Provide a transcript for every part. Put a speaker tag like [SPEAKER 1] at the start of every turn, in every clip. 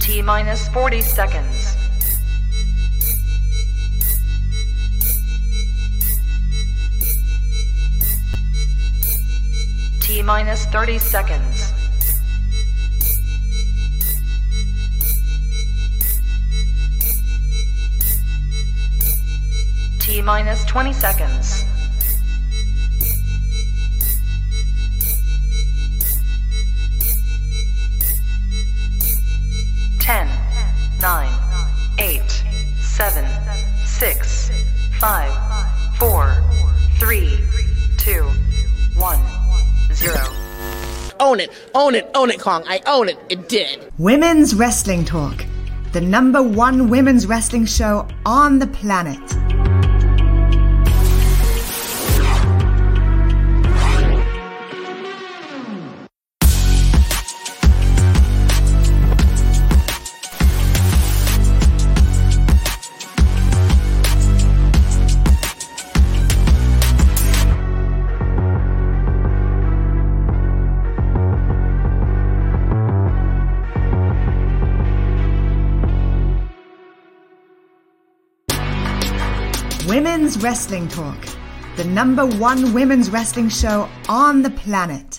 [SPEAKER 1] T minus 40 seconds. T minus 30 seconds. T minus 20 seconds. Ten, nine, eight, seven, six, five, four, three, two, one, zero.
[SPEAKER 2] Own it, own it, own it, Kong. I own it. It did.
[SPEAKER 3] Women's Wrestling Talk, the number one women's wrestling show on the planet. Wrestling Talk, the number one women's wrestling show on the planet.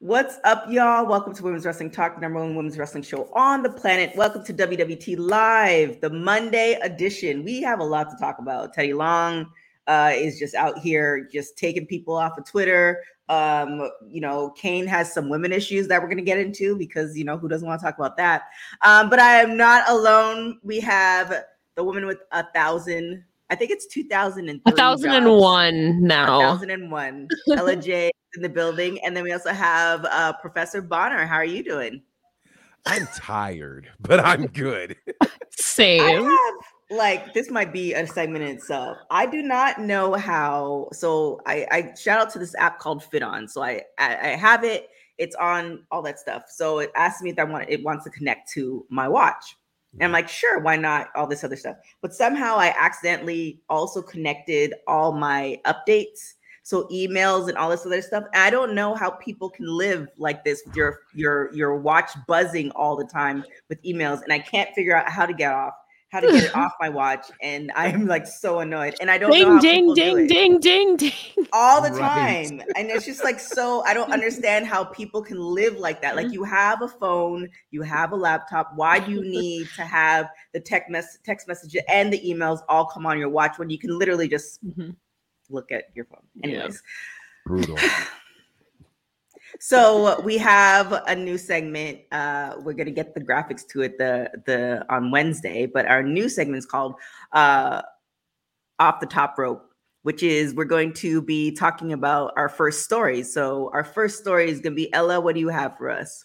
[SPEAKER 2] What's up, y'all? Welcome to Women's Wrestling Talk, the number one women's wrestling show on the planet. Welcome to WWT Live, the Monday edition. We have a lot to talk about. Teddy Long uh, is just out here, just taking people off of Twitter. Um, you know, Cain has some women issues that we're going to get into because, you know, who doesn't want to talk about that? Um, but I am not alone. We have the woman with a thousand I think it's 2003.
[SPEAKER 4] 1001 now.
[SPEAKER 2] 1001. Ella Jay in the building. And then we also have uh, Professor Bonner. How are you doing?
[SPEAKER 5] I'm tired, but I'm good.
[SPEAKER 4] Same.
[SPEAKER 2] Have, like this might be a segment in itself. I do not know how. So I, I shout out to this app called FitOn. So I, I, I have it. It's on all that stuff. So it asks me if I want it wants to connect to my watch. And I'm like, sure, why not? All this other stuff. But somehow I accidentally also connected all my updates. So emails and all this other stuff. I don't know how people can live like this with your your your watch buzzing all the time with emails. And I can't figure out how to get off how to get it off my watch, and I am like so annoyed. And I don't
[SPEAKER 4] ding,
[SPEAKER 2] know
[SPEAKER 4] ding, ding, ding, ding, ding,
[SPEAKER 2] all the right. time. And it's just like so. I don't understand how people can live like that. Like you have a phone, you have a laptop. Why do you need to have the text mess text messages and the emails all come on your watch when you can literally just mm-hmm. look at your phone? Anyways,
[SPEAKER 5] yeah. brutal.
[SPEAKER 2] so we have a new segment. Uh, we're gonna get the graphics to it the the on Wednesday, but our new segment is called uh, "Off the Top Rope," which is we're going to be talking about our first story. So our first story is gonna be Ella. What do you have for us?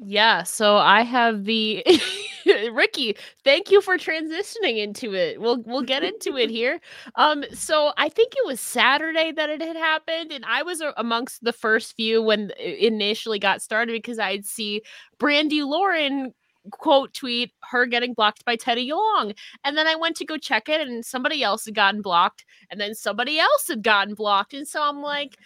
[SPEAKER 4] Yeah, so I have the Ricky, thank you for transitioning into it. We'll we'll get into it here. Um so I think it was Saturday that it had happened and I was amongst the first few when it initially got started because I'd see Brandi Lauren quote tweet her getting blocked by Teddy Long. And then I went to go check it and somebody else had gotten blocked and then somebody else had gotten blocked and so I'm like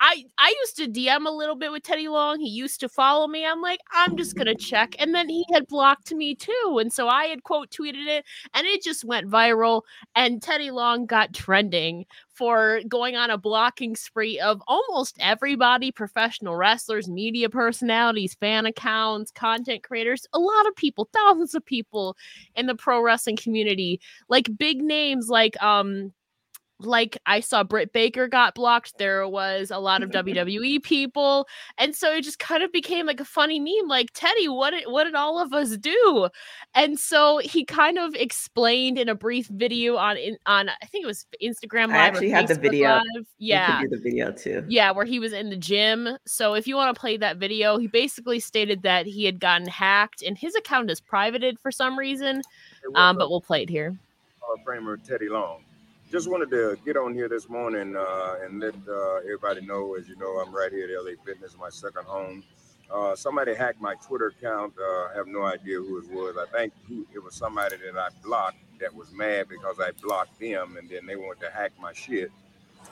[SPEAKER 4] I I used to DM a little bit with Teddy Long. He used to follow me. I'm like, I'm just gonna check, and then he had blocked me too, and so I had quote tweeted it, and it just went viral. And Teddy Long got trending for going on a blocking spree of almost everybody, professional wrestlers, media personalities, fan accounts, content creators, a lot of people, thousands of people in the pro wrestling community, like big names like um like I saw Britt Baker got blocked. There was a lot of WWE people, and so it just kind of became like a funny meme. Like Teddy, what did what did all of us do? And so he kind of explained in a brief video on on I think it was Instagram Live. I
[SPEAKER 2] actually had
[SPEAKER 4] the
[SPEAKER 2] video.
[SPEAKER 4] Live. Yeah,
[SPEAKER 2] do the video too.
[SPEAKER 4] Yeah, where he was in the gym. So if you want to play that video, he basically stated that he had gotten hacked and his account is privated for some reason. Um, but we'll play it here.
[SPEAKER 6] Hall Framer Teddy Long just wanted to get on here this morning uh, and let uh, everybody know. As you know, I'm right here at LA Fitness, my second home. Uh, somebody hacked my Twitter account. I uh, have no idea who it was. I think it was somebody that I blocked that was mad because I blocked them, and then they wanted to hack my shit.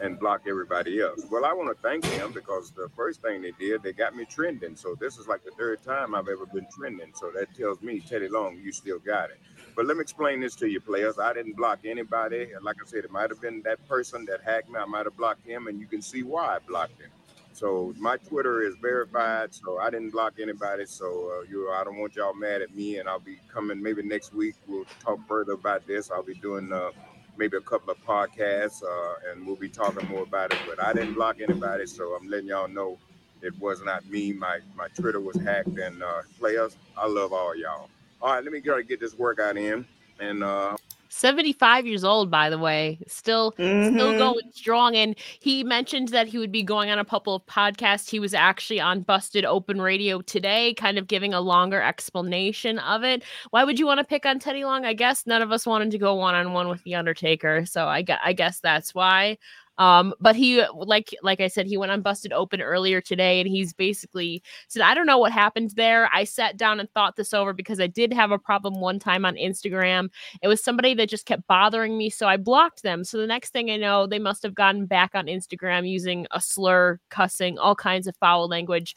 [SPEAKER 6] And block everybody else. Well, I want to thank them because the first thing they did, they got me trending. So this is like the third time I've ever been trending. So that tells me, Teddy Long, you still got it. But let me explain this to you, players. I didn't block anybody. Like I said, it might have been that person that hacked me. I might have blocked him, and you can see why I blocked him. So my Twitter is verified, so I didn't block anybody. So uh, you, I don't want y'all mad at me, and I'll be coming maybe next week. We'll talk further about this. I'll be doing uh, maybe a couple of podcasts, uh, and we'll be talking more about it. But I didn't block anybody, so I'm letting y'all know it was not me. My my Twitter was hacked, and uh, players, I love all y'all. All right, let me go get this workout in, and uh,
[SPEAKER 4] 75 years old, by the way, still still
[SPEAKER 2] Mhm.
[SPEAKER 4] going strong. And he mentioned that he would be going on a couple of podcasts. He was actually on Busted Open Radio today, kind of giving a longer explanation of it. Why would you want to pick on Teddy Long? I guess none of us wanted to go one on one with the Undertaker, so I gue- I guess that's why. Um, but he like like I said, he went on Busted Open earlier today, and he's basically said, I don't know what happened there. I sat down and thought this over because I did have a problem one time on Instagram. It was somebody that just kept bothering me, so I blocked them. So the next thing I know, they must have gotten back on Instagram using a slur, cussing, all kinds of foul language.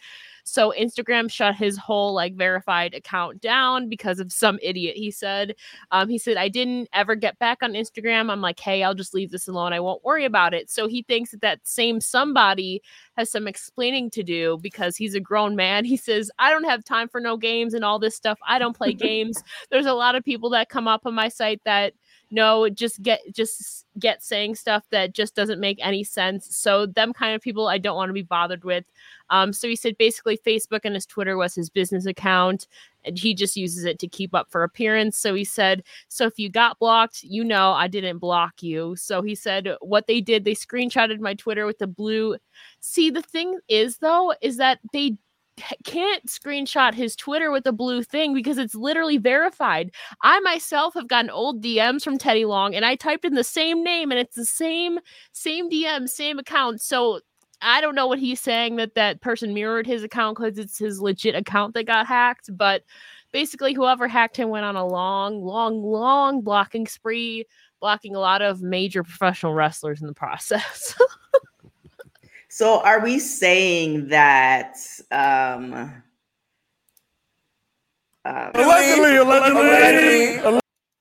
[SPEAKER 4] So Instagram shut his whole like verified account down because of some idiot. He said, um, he said I didn't ever get back on Instagram. I'm like, hey, I'll just leave this alone. I won't worry about it. So he thinks that that same somebody has some explaining to do because he's a grown man. He says, I don't have time for no games and all this stuff. I don't play games. There's a lot of people that come up on my site that no just get just get saying stuff that just doesn't make any sense. So them kind of people i don't want to be bothered with. Um so he said basically facebook and his twitter was his business account and he just uses it to keep up for appearance. So he said so if you got blocked you know i didn't block you. So he said what they did they screenshotted my twitter with the blue. See the thing is though is that they can't screenshot his Twitter with a blue thing because it's literally verified. I myself have gotten old DMs from Teddy Long and I typed in the same name and it's the same same DM, same account. So I don't know what he's saying that that person mirrored his account cuz it's his legit account that got hacked, but basically whoever hacked him went on a long long long blocking spree, blocking a lot of major professional wrestlers in the process.
[SPEAKER 2] So are we saying that um uh,
[SPEAKER 7] Allegedly, allegedly.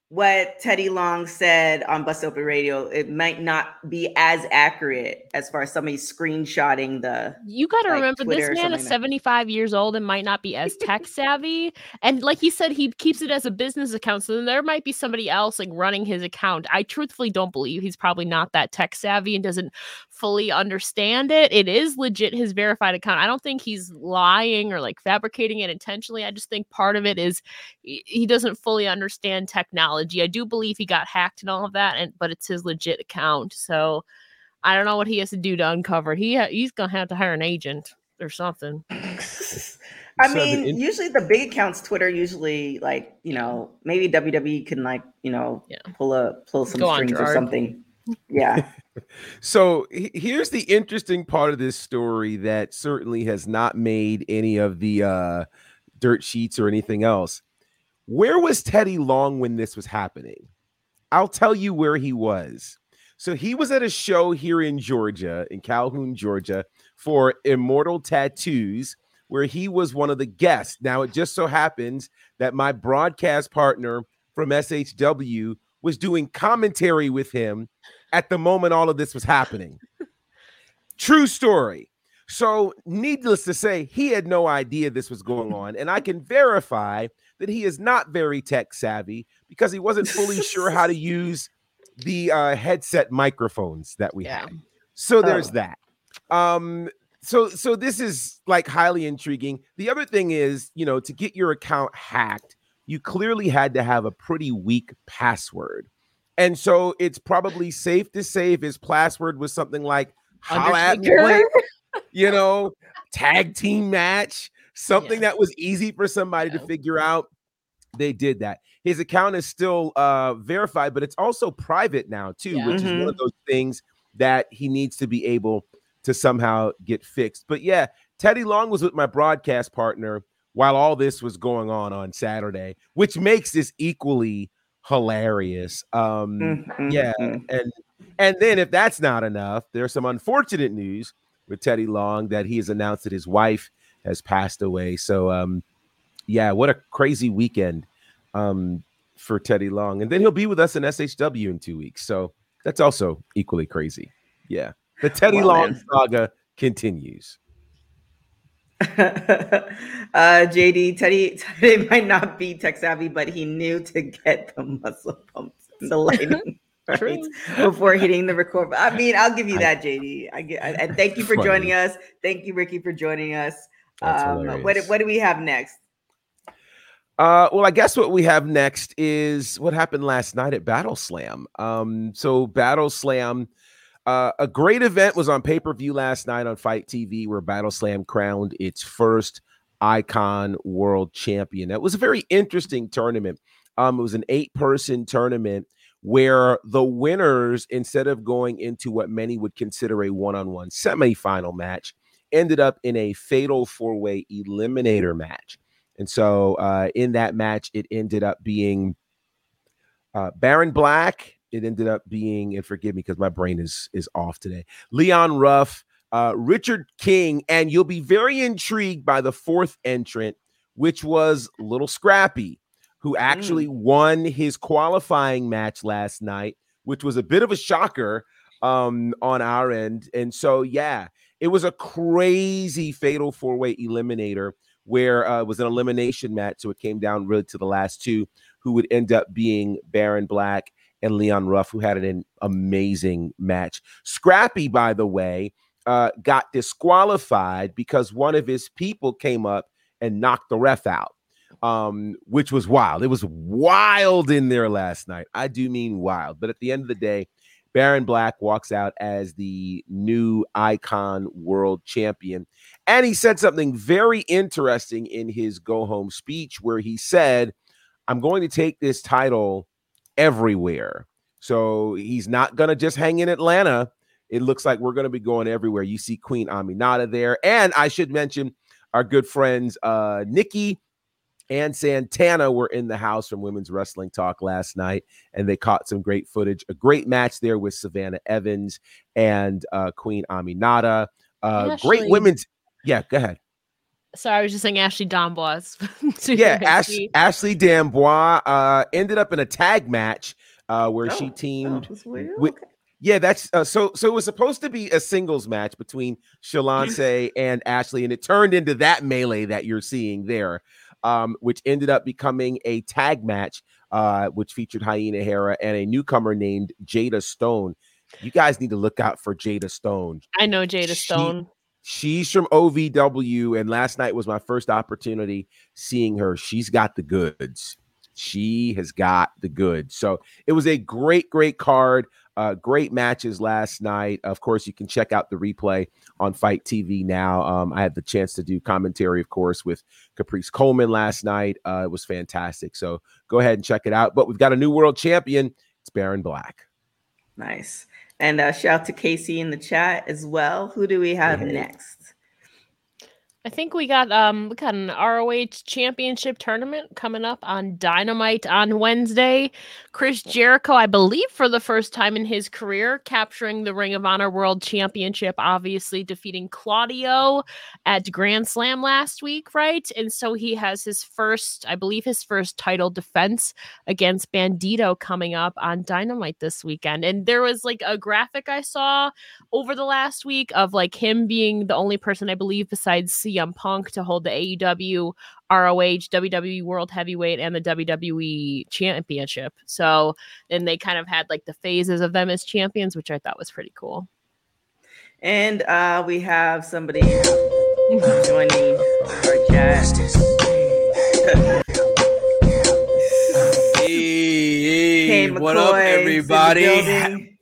[SPEAKER 2] what Teddy Long said on Bust Open Radio, it might not be as accurate as far as somebody screenshotting the
[SPEAKER 4] you got to
[SPEAKER 2] like
[SPEAKER 4] remember
[SPEAKER 2] Twitter
[SPEAKER 4] this man is
[SPEAKER 2] something like
[SPEAKER 4] 75 years old and might not be as tech savvy. And like he said he keeps it as a business account so then there might be somebody else like running his account. I truthfully don't believe he's probably not that tech savvy and doesn't fully understand it it is legit his verified account i don't think he's lying or like fabricating it intentionally i just think part of it is he he doesn't fully understand technology i do believe he got hacked and all of that and but it's his legit account so I don't know what he has to do to uncover. He ha- he's gonna have to hire an agent or something.
[SPEAKER 2] I
[SPEAKER 5] So the
[SPEAKER 2] mean,
[SPEAKER 5] in-
[SPEAKER 2] usually the big accounts, Twitter, usually like you know maybe WWE can like you know
[SPEAKER 4] Yeah.
[SPEAKER 2] pull a pull some
[SPEAKER 4] Go
[SPEAKER 2] strings or
[SPEAKER 4] Gerard.
[SPEAKER 2] something. Yeah,
[SPEAKER 5] So here's the interesting part of this story that certainly has not made any of the uh, dirt sheets or anything else. Where was Teddy Long when this was happening? I'll tell you where he was. So he was at a show here in Georgia, in Calhoun, Georgia, for Immortal Tattoos, where he was one of the guests. Now, it just so happens that my broadcast partner from SHW was doing commentary with him at the moment all of this was happening. True story. So, needless to say, he had no idea this was going on. And I can verify that he is not very tech savvy because he wasn't fully sure how to use the uh, headset microphones that we
[SPEAKER 4] Yeah.
[SPEAKER 5] have. So there's
[SPEAKER 2] Oh.
[SPEAKER 5] that. Um, so so this is like highly intriguing. The other thing is, you know, to get your account hacked, you clearly had to have a pretty weak password. And so it's probably safe to say if his password was something like holla at me, you know, tag team match, something
[SPEAKER 4] Yeah.
[SPEAKER 5] that was easy for somebody to figure out. They did that. His account is still uh verified, but it's also private now too,
[SPEAKER 4] Yeah.
[SPEAKER 5] which is one of those things that he needs to be able to somehow get fixed. But yeah, Teddy Long was with my broadcast partner while all this was going on on Saturday, which makes this equally hilarious. Um
[SPEAKER 2] Mm, mm,
[SPEAKER 5] yeah,
[SPEAKER 2] mm.
[SPEAKER 5] and And then, if that's not enough, there's some unfortunate news with Teddy Long that he has announced that his wife has passed away. So, um, yeah, what a crazy weekend um, for Teddy Long. And then he'll be with us in SHW in two weeks. So that's also equally crazy. Yeah. The Teddy
[SPEAKER 2] Well,
[SPEAKER 5] Long
[SPEAKER 2] man.
[SPEAKER 5] saga continues.
[SPEAKER 2] uh, JD Teddy Teddy might not be tech savvy, but he knew to get the muscle pumps and the lighting right
[SPEAKER 4] True.
[SPEAKER 2] before hitting the record. I mean, I'll give you
[SPEAKER 5] I-
[SPEAKER 2] that, JD. I get, and thank you for
[SPEAKER 5] Funny.
[SPEAKER 2] joining us. Thank you, Ricky, for joining us. Um, what what do we have next?
[SPEAKER 5] Uh, well, I guess what we have next is what happened last night at Battle Slam. Um, so Battle Slam, uh, a great event was on pay per view last night on FITE TV, where Battle Slam crowned its first Icon World Champion. That was a very interesting tournament. Um, it was an eight person tournament where the winners, instead of going into what many would consider a one on one semifinal match, ended up in a fatal four way eliminator match. And so uh, in that match, it ended up being uh, Baron Black. It ended up being, and forgive me because my brain is is off today. Leon Ruff, uh, Richard King, and you'll be very intrigued by the fourth entrant, which was Lil Scrappy, who actually won his qualifying match last night, which was a bit of a shocker um, on our end. And so, yeah, it was a crazy fatal four way eliminator where uh, it was an elimination match. So it came down really to the last two, who would end up being Baron Black and Leon Ruff, who had an amazing match. Scrappy, by the way, uh, got disqualified because one of his people came up and knocked the ref out, um, which was wild. It was wild in there last night. I do mean wild. But at the end of the day, Baron Black walks out as the new icon world champion. And he said something very interesting in his go home speech where he said, I'm going to take this title everywhere. So he's not going to just hang in Atlanta. It looks like we're going to be going everywhere. You see Queen Aminata there. And I should mention our good friends, uh, Nikki and Santana were in the house from Women's Wrestling Talk last night, and they caught some great footage. A great match there with Savannah Evans and uh, Queen Aminata. Uh, great women's. Yeah, go ahead.
[SPEAKER 4] Sorry, I was just saying Ashley D'Amboise.
[SPEAKER 5] yeah, Ash, Ashley D'Amboise uh, ended up in a tag match uh, where she
[SPEAKER 2] Oh,
[SPEAKER 5] teamed.
[SPEAKER 2] oh,
[SPEAKER 5] with-
[SPEAKER 2] Okay.
[SPEAKER 5] Yeah, that's uh, so. So it was supposed to be a singles match between Shalance and Ashley, and it turned into that melee that you're seeing there, um, which ended up becoming a tag match, uh, which featured Hyena Hera and a newcomer named Jada Stone. You guys need to look out for Jada Stone.
[SPEAKER 4] I know Jada
[SPEAKER 5] She-
[SPEAKER 4] Stone.
[SPEAKER 5] She's from OVW, and last night was my first opportunity seeing her. She's got the goods. She has got the goods. So it was a great, great card. Uh, great matches last night. Of course, you can check out the replay on FITE TV now. Um, I had the chance to do commentary, of course, with Caprice Coleman last night. Uh, it was fantastic. So go ahead and check it out. But we've got a new world champion. It's Baron Black.
[SPEAKER 2] Nice. And uh, shout out to Casey in the chat as well. Who do we have
[SPEAKER 5] Hey.
[SPEAKER 2] next?
[SPEAKER 4] I think we got um we got an ROH championship tournament coming up on Dynamite on Wednesday. Chris Jericho, I believe for the first time in his career, capturing the Ring of Honor World Championship, obviously defeating Claudio at Grand Slam last week, right? And so he has his first, I believe his first title defense against Bandito coming up on Dynamite this weekend. And there was like a graphic I saw over the last week of like him being the only person I believe besides CM Punk to hold the AEW, ROH, WWE World Heavyweight, and the WWE Championship. So, and they kind of had like the phases of them as champions, which I thought was pretty cool.
[SPEAKER 2] And uh, we have somebody joining our chat.
[SPEAKER 8] Hey,
[SPEAKER 2] Cain
[SPEAKER 8] what up,
[SPEAKER 2] McCoy in the
[SPEAKER 8] everybody?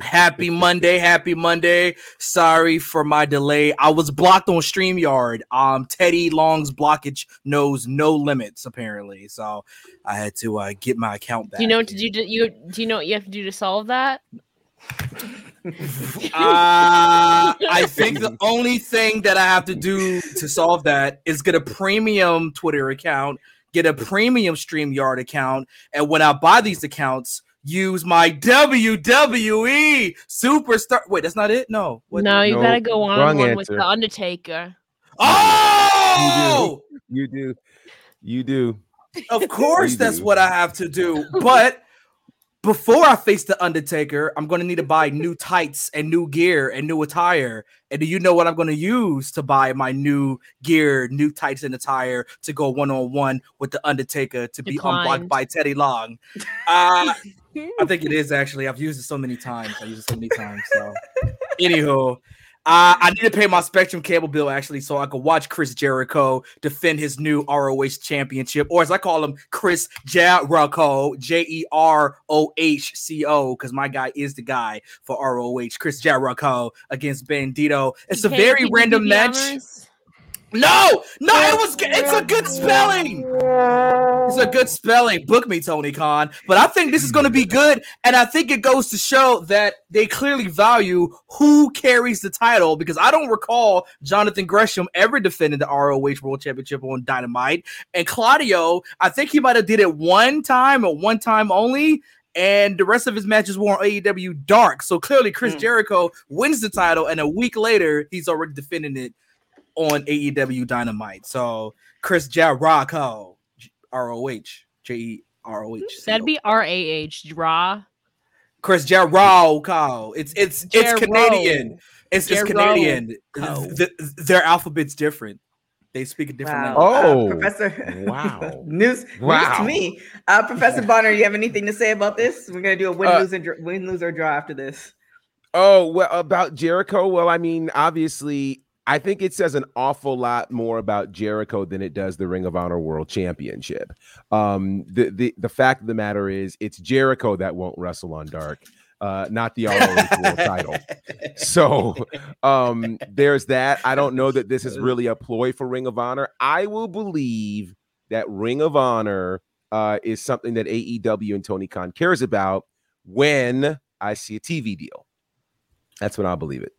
[SPEAKER 8] Happy Monday, happy Monday. Sorry for my delay. I was blocked on StreamYard. Um, Teddy Long's blockage knows no limits, apparently. So I had to uh, get my account back.
[SPEAKER 4] Do you know what to do? To, you do you know what you have to do to solve that?
[SPEAKER 8] Uh, I think the only thing that I have to do to solve that is get a premium Twitter account, get a premium StreamYard account, and when I buy these accounts, use my WWE superstar. Wait, that's not it. No. What-
[SPEAKER 4] no, you
[SPEAKER 5] No,
[SPEAKER 4] gotta go on
[SPEAKER 5] wrong
[SPEAKER 4] one with the Undertaker.
[SPEAKER 8] Oh,
[SPEAKER 5] You do. You do. you do.
[SPEAKER 8] of course
[SPEAKER 5] You
[SPEAKER 8] that's
[SPEAKER 5] do.
[SPEAKER 8] what I have to do. But before I face the Undertaker, I'm going to need to buy new tights and new gear and new attire. And do you know what I'm going to use to buy my new gear, new tights and attire to go one on one with the Undertaker to be unblocked by Teddy Long? Uh, I think it is actually. I've used it so many times. I use it so many times. So, anywho, uh, I need to pay my Spectrum cable bill actually, so I could watch Chris Jericho defend his new ROH championship, or as I call him, Chris Jericho, J E R O H C O, because my guy is the guy for ROH. Chris Jericho against Bandito. It's a very random match. No, no, it was. It's a good spelling. It's a good spelling. Book me, Tony Khan. But I think this is going to be good, and I think it goes to show that they clearly value who carries the title. Because I don't recall Jonathan Gresham ever defending the ROH World Championship on Dynamite, and Claudio, I think he might have did it one time or one time only. And the rest of his matches were on AEW Dark. So clearly, Chris
[SPEAKER 2] Mm.
[SPEAKER 8] Jericho wins the title, and a week later, he's already defending it on AEW Dynamite. So Chris Jericho, ROH, J E R O H.
[SPEAKER 4] That'd be R A H draw.
[SPEAKER 8] Chris Jericho. It's it's it's Canadian. It's it's Canadian. Th- their alphabet's different. They speak a different
[SPEAKER 2] Wow.
[SPEAKER 8] language.
[SPEAKER 5] Oh,
[SPEAKER 2] Uh, Professor.
[SPEAKER 5] wow.
[SPEAKER 2] news, news
[SPEAKER 5] Wow.
[SPEAKER 2] to me. Uh, Professor Bonner, you have anything to say about this? We're gonna do a win,
[SPEAKER 5] Uh,
[SPEAKER 2] lose, and dr- win, lose or draw after this.
[SPEAKER 5] Oh, well, about Jericho. Well, I mean, obviously, I think it says an awful lot more about Jericho than it does the Ring of Honor World Championship. Um, the the the fact of the matter is, it's Jericho that won't wrestle on Dark, uh, not the ROH World Title. So, um, there's that. I don't know that this is really a ploy for Ring of Honor. I will believe that Ring of Honor uh, is something that AEW and Tony Khan cares about when I see a TV deal. That's when I'll believe it.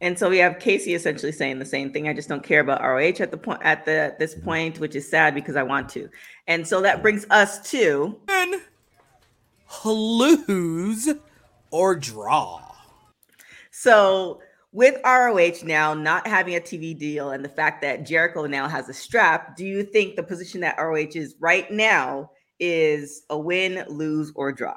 [SPEAKER 2] And so we have Casey essentially saying the same thing. I just don't care about ROH at the point at the at this mm-hmm. point, which is sad because I want to. And so that brings us to
[SPEAKER 8] Win, lose, or draw.
[SPEAKER 2] so with ROH now not having a TV deal and the fact that Jericho now has a strap, do you think the position that ROH is right now is a win, lose, or draw?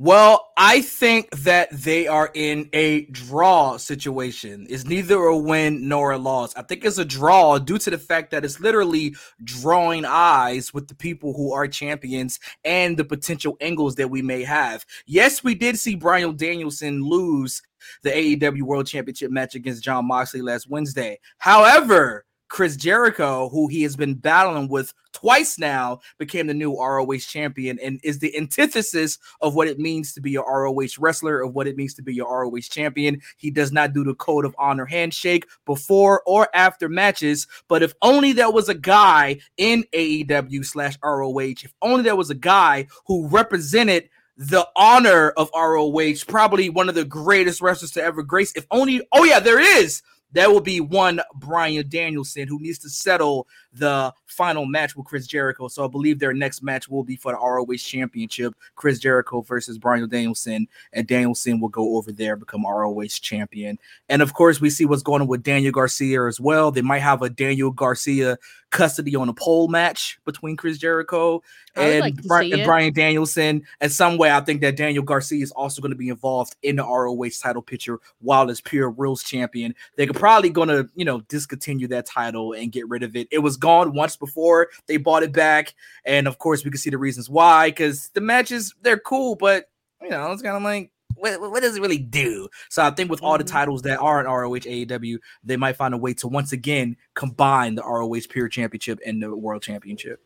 [SPEAKER 8] Well, I think that they are in a draw situation. It's neither a win nor a loss. I think it's a draw due to the fact that it's literally drawing eyes with the people who are champions and the potential angles that we may have. Yes, we did see Bryan Danielson lose the AEW World Championship match against Jon Moxley last Wednesday. However, Chris Jericho, who he has been battling with twice now, became the new ROH champion and is the antithesis of what it means to be a ROH wrestler, of what it means to be a ROH champion. He does not do the code of honor handshake before or after matches. But if only there was a guy in AEW slash ROH, if only there was a guy who represented the honor of ROH, probably one of the greatest wrestlers to ever grace. If only, oh yeah, there is. That will be one Bryan Danielson who needs to settle the final match with Chris Jericho. So I believe their next match will be for the ROH Championship. Chris Jericho versus Bryan Danielson, and Danielson will go over there become ROH champion. And of course, we see what's going on with Daniel Garcia as well. They might have a Daniel Garcia custody on a pole match between Chris Jericho and,
[SPEAKER 4] like
[SPEAKER 8] Bri- and. Bryan Danielson. In some way, I think that Daniel Garcia is also going to be involved in the ROH title picture while as pure rules champion. They're probably going to, you know, discontinue that title and get rid of it. It was gone once before they bought it back, and of course, we can see the reasons why. Because the matches they're cool, but you know, it's kind of like. What, what does it really do? So I think with all the
[SPEAKER 2] Mhm.
[SPEAKER 8] titles that are in ROH AEW, they might find a way to once again combine the ROH Pure Championship and the World Championship.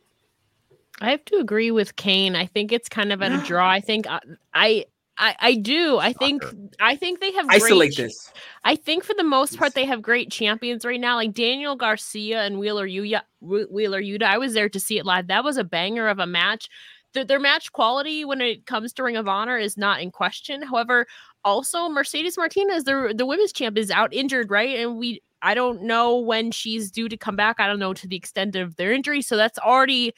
[SPEAKER 4] I have to agree with Cain. I think it's kind of at a draw. I think I, I, I, I do. I think, I think they have
[SPEAKER 8] Isolate
[SPEAKER 4] ch-
[SPEAKER 8] this.
[SPEAKER 4] I think for the most part they have great champions right now, like Daniel Garcia and Wheeler Yuta. Wheeler Yuta. I was there to see it live. That was a banger of a match. Their, their match quality when it comes to Ring of Honor is not in question. However, also Mercedes Martinez, the the women's champ, is out injured, right? And we I don't know when she's due to come back. I don't know to the extent of their injury. So that's already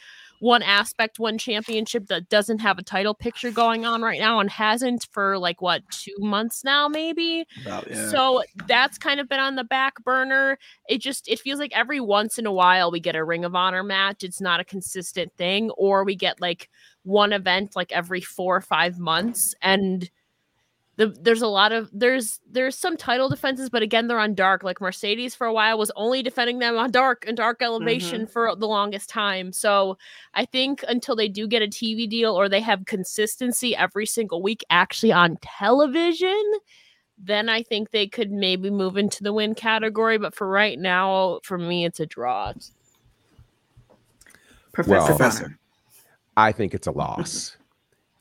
[SPEAKER 4] one aspect, one championship that doesn't have a title picture going on right now and hasn't for like what two months now, maybe.
[SPEAKER 8] About, yeah.
[SPEAKER 4] So that's kind of been on the back burner. It just it feels like every once in a while we get a Ring of Honor match. It's not a consistent thing, or we get like one event like every four or five months, and the, there's a lot of there's there's some title defenses, but again they're on dark. Like Mercedes for a while was only defending them on dark and dark mm-hmm. elevation for the longest time. So I think until they do get a TV deal or they have consistency every single week actually on television, then I think they could maybe move into the win category. But for right now, for me, it's a draw.
[SPEAKER 2] Professor.
[SPEAKER 5] Well-
[SPEAKER 8] Professor.
[SPEAKER 5] I think it's a loss.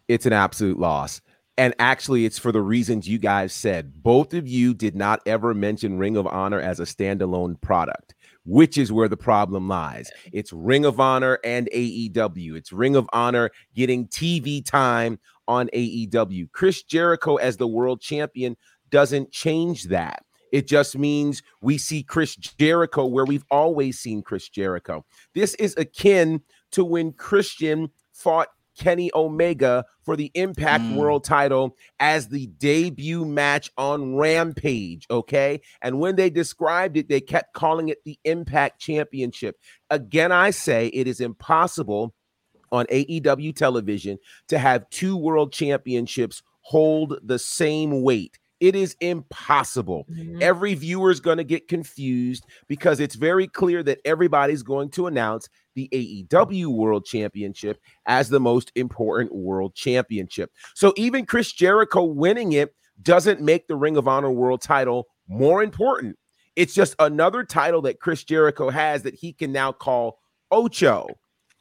[SPEAKER 5] it's an absolute loss. And actually, it's for the reasons you guys said. Both of you did not ever mention Ring of Honor as a standalone product, which is where the problem lies. It's Ring of Honor and AEW. It's Ring of Honor getting TV time on AEW. Chris Jericho as the world champion doesn't change that. It just means we see Chris Jericho where we've always seen Chris Jericho. This is akin to when Christian fought Kenny Omega for the Impact
[SPEAKER 8] Mm.
[SPEAKER 5] World title as the debut match on Rampage. Okay. And when they described it, they kept calling it the Impact Championship. Again, I say it is impossible on AEW television to have two world championships hold the same weight. It is impossible. Mm-hmm. Every viewer is going to get confused because it's very clear that everybody's going to announce the AEW World Championship as the most important world championship. So even Chris Jericho winning it doesn't make the Ring of Honor World title more important. It's just another title that Chris Jericho has that he can now call Ocho.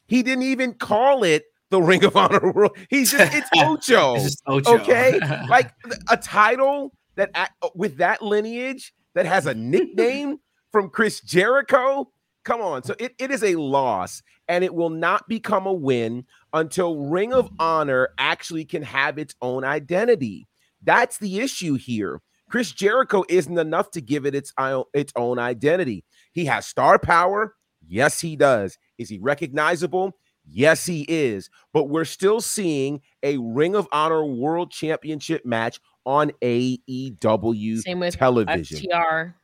[SPEAKER 5] He didn't even call it the Ring of Honor World. He's just it's Ocho.
[SPEAKER 8] It's just Ocho.
[SPEAKER 5] Okay, like a title that with that lineage that has a nickname from Chris Jericho. Come on, so it, it is a loss, and it will not become a win until Ring of Honor actually can have its own identity. That's the issue here. Chris Jericho isn't enough to give it its its own identity. He has star power. Yes, he does. Is he recognizable? Yes, he is. But we're still seeing a Ring of Honor World Championship match on AEW
[SPEAKER 4] Same with
[SPEAKER 5] television.
[SPEAKER 4] FTR.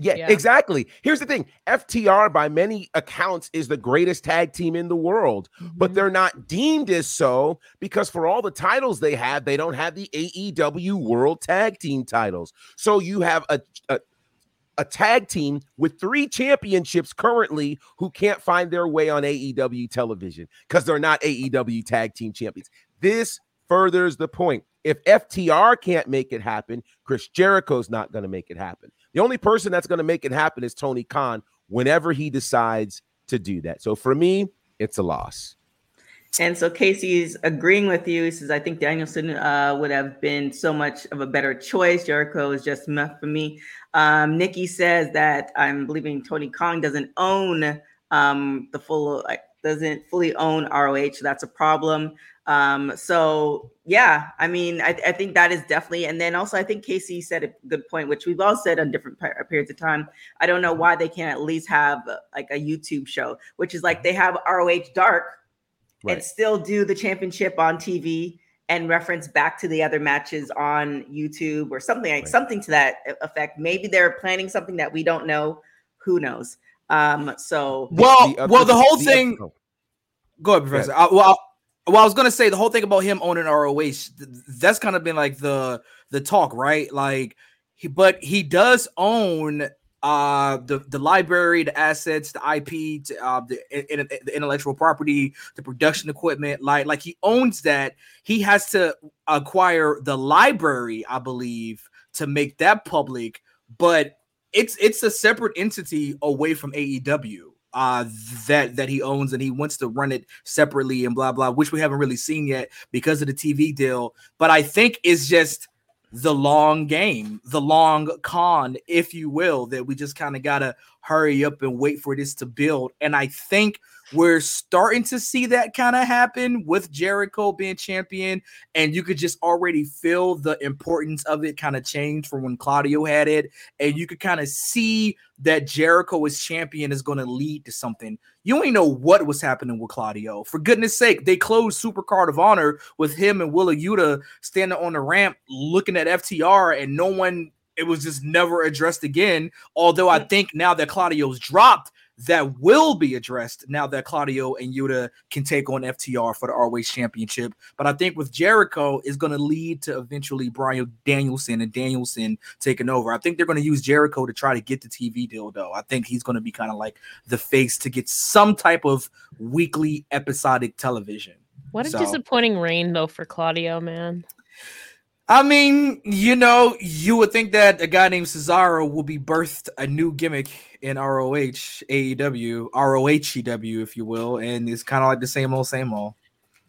[SPEAKER 5] Yeah,
[SPEAKER 4] Yeah.
[SPEAKER 5] exactly. Here's the thing FTR, by many accounts, is the greatest tag team in the world, but
[SPEAKER 4] Mhm.
[SPEAKER 5] they're not deemed as so because for all the titles they have, they don't have the AEW World Tag Team titles. So you have a, a, a tag team with three championships currently who can't find their way on AEW television because they're not AEW tag team champions. This furthers the point. If FTR can't make it happen, Chris Jericho's not going to make it happen. The only person that's going to make it happen is Tony Khan whenever he decides to do that. So for me, it's a loss.
[SPEAKER 2] And so Casey's agreeing with you. He says, I think Danielson uh, would have been so much of a better choice. Jericho is just enough for me. Um, Nikki says that I'm believing Tony Kong doesn't own um, the full, like, doesn't fully own ROH. That's a problem. Um, so yeah, I mean, I, I think that is definitely, and then also I think Casey said a good point, which we've all said on different pe- periods of time. I don't know why they can't at least have like a YouTube show, which is like they have ROH Dark, and still do the championship on TV and reference back to the other matches on YouTube or something like
[SPEAKER 5] Right.
[SPEAKER 2] something to that effect. Maybe they're planning something that we don't know. Who knows? Um, so
[SPEAKER 8] Well,
[SPEAKER 5] The other-
[SPEAKER 8] well, the whole
[SPEAKER 5] the-
[SPEAKER 8] thing.
[SPEAKER 5] oh,
[SPEAKER 8] Go ahead, Professor. I, well, I, well, I was gonna say the whole thing about him owning ROH. th- That's kind of been like the the talk, right? Like, he, but he does own uh the the library, the assets, the IP, to, uh, the, in, in- the intellectual property, the production equipment. Like, like he owns that. He has to acquire the library, I believe, to make that public. But it's it's a separate entity away from AEW uh that that he owns and he wants to run it separately and blah blah which we haven't really seen yet because of the TV deal but I think it's just the long game the long con if you will that we just kind of got to hurry up and wait for this to build. And I think we're starting to see that kind of happen with Jericho being champion, and you could just already feel the importance of it kind of change from when Claudio had it, and you could kind of see that Jericho as champion is going to lead to something. You ain't know what was happening with Claudio. For goodness sake, they closed Supercard of Honor with him and Wheeler Yuta standing on the ramp looking at FTR, and no one it was just never addressed again. Although I think now that Claudio's dropped, that will be addressed now that Claudio and Yuta can take on FTR for the ROH Championship. But I think with Jericho is going to lead to eventually Bryan Danielson and Danielson taking over. I think they're going to use Jericho to try to get the TV deal, though. I think he's going to be kind of like the face to get some type of weekly episodic television.
[SPEAKER 4] What a
[SPEAKER 8] So-
[SPEAKER 4] disappointing reign though for Claudio, man.
[SPEAKER 8] I mean, you know, you would think that a guy named Cesaro will be birthed a new gimmick in ROH, AEW, ROHEW, if you will, and it's kind of like the same old, same old.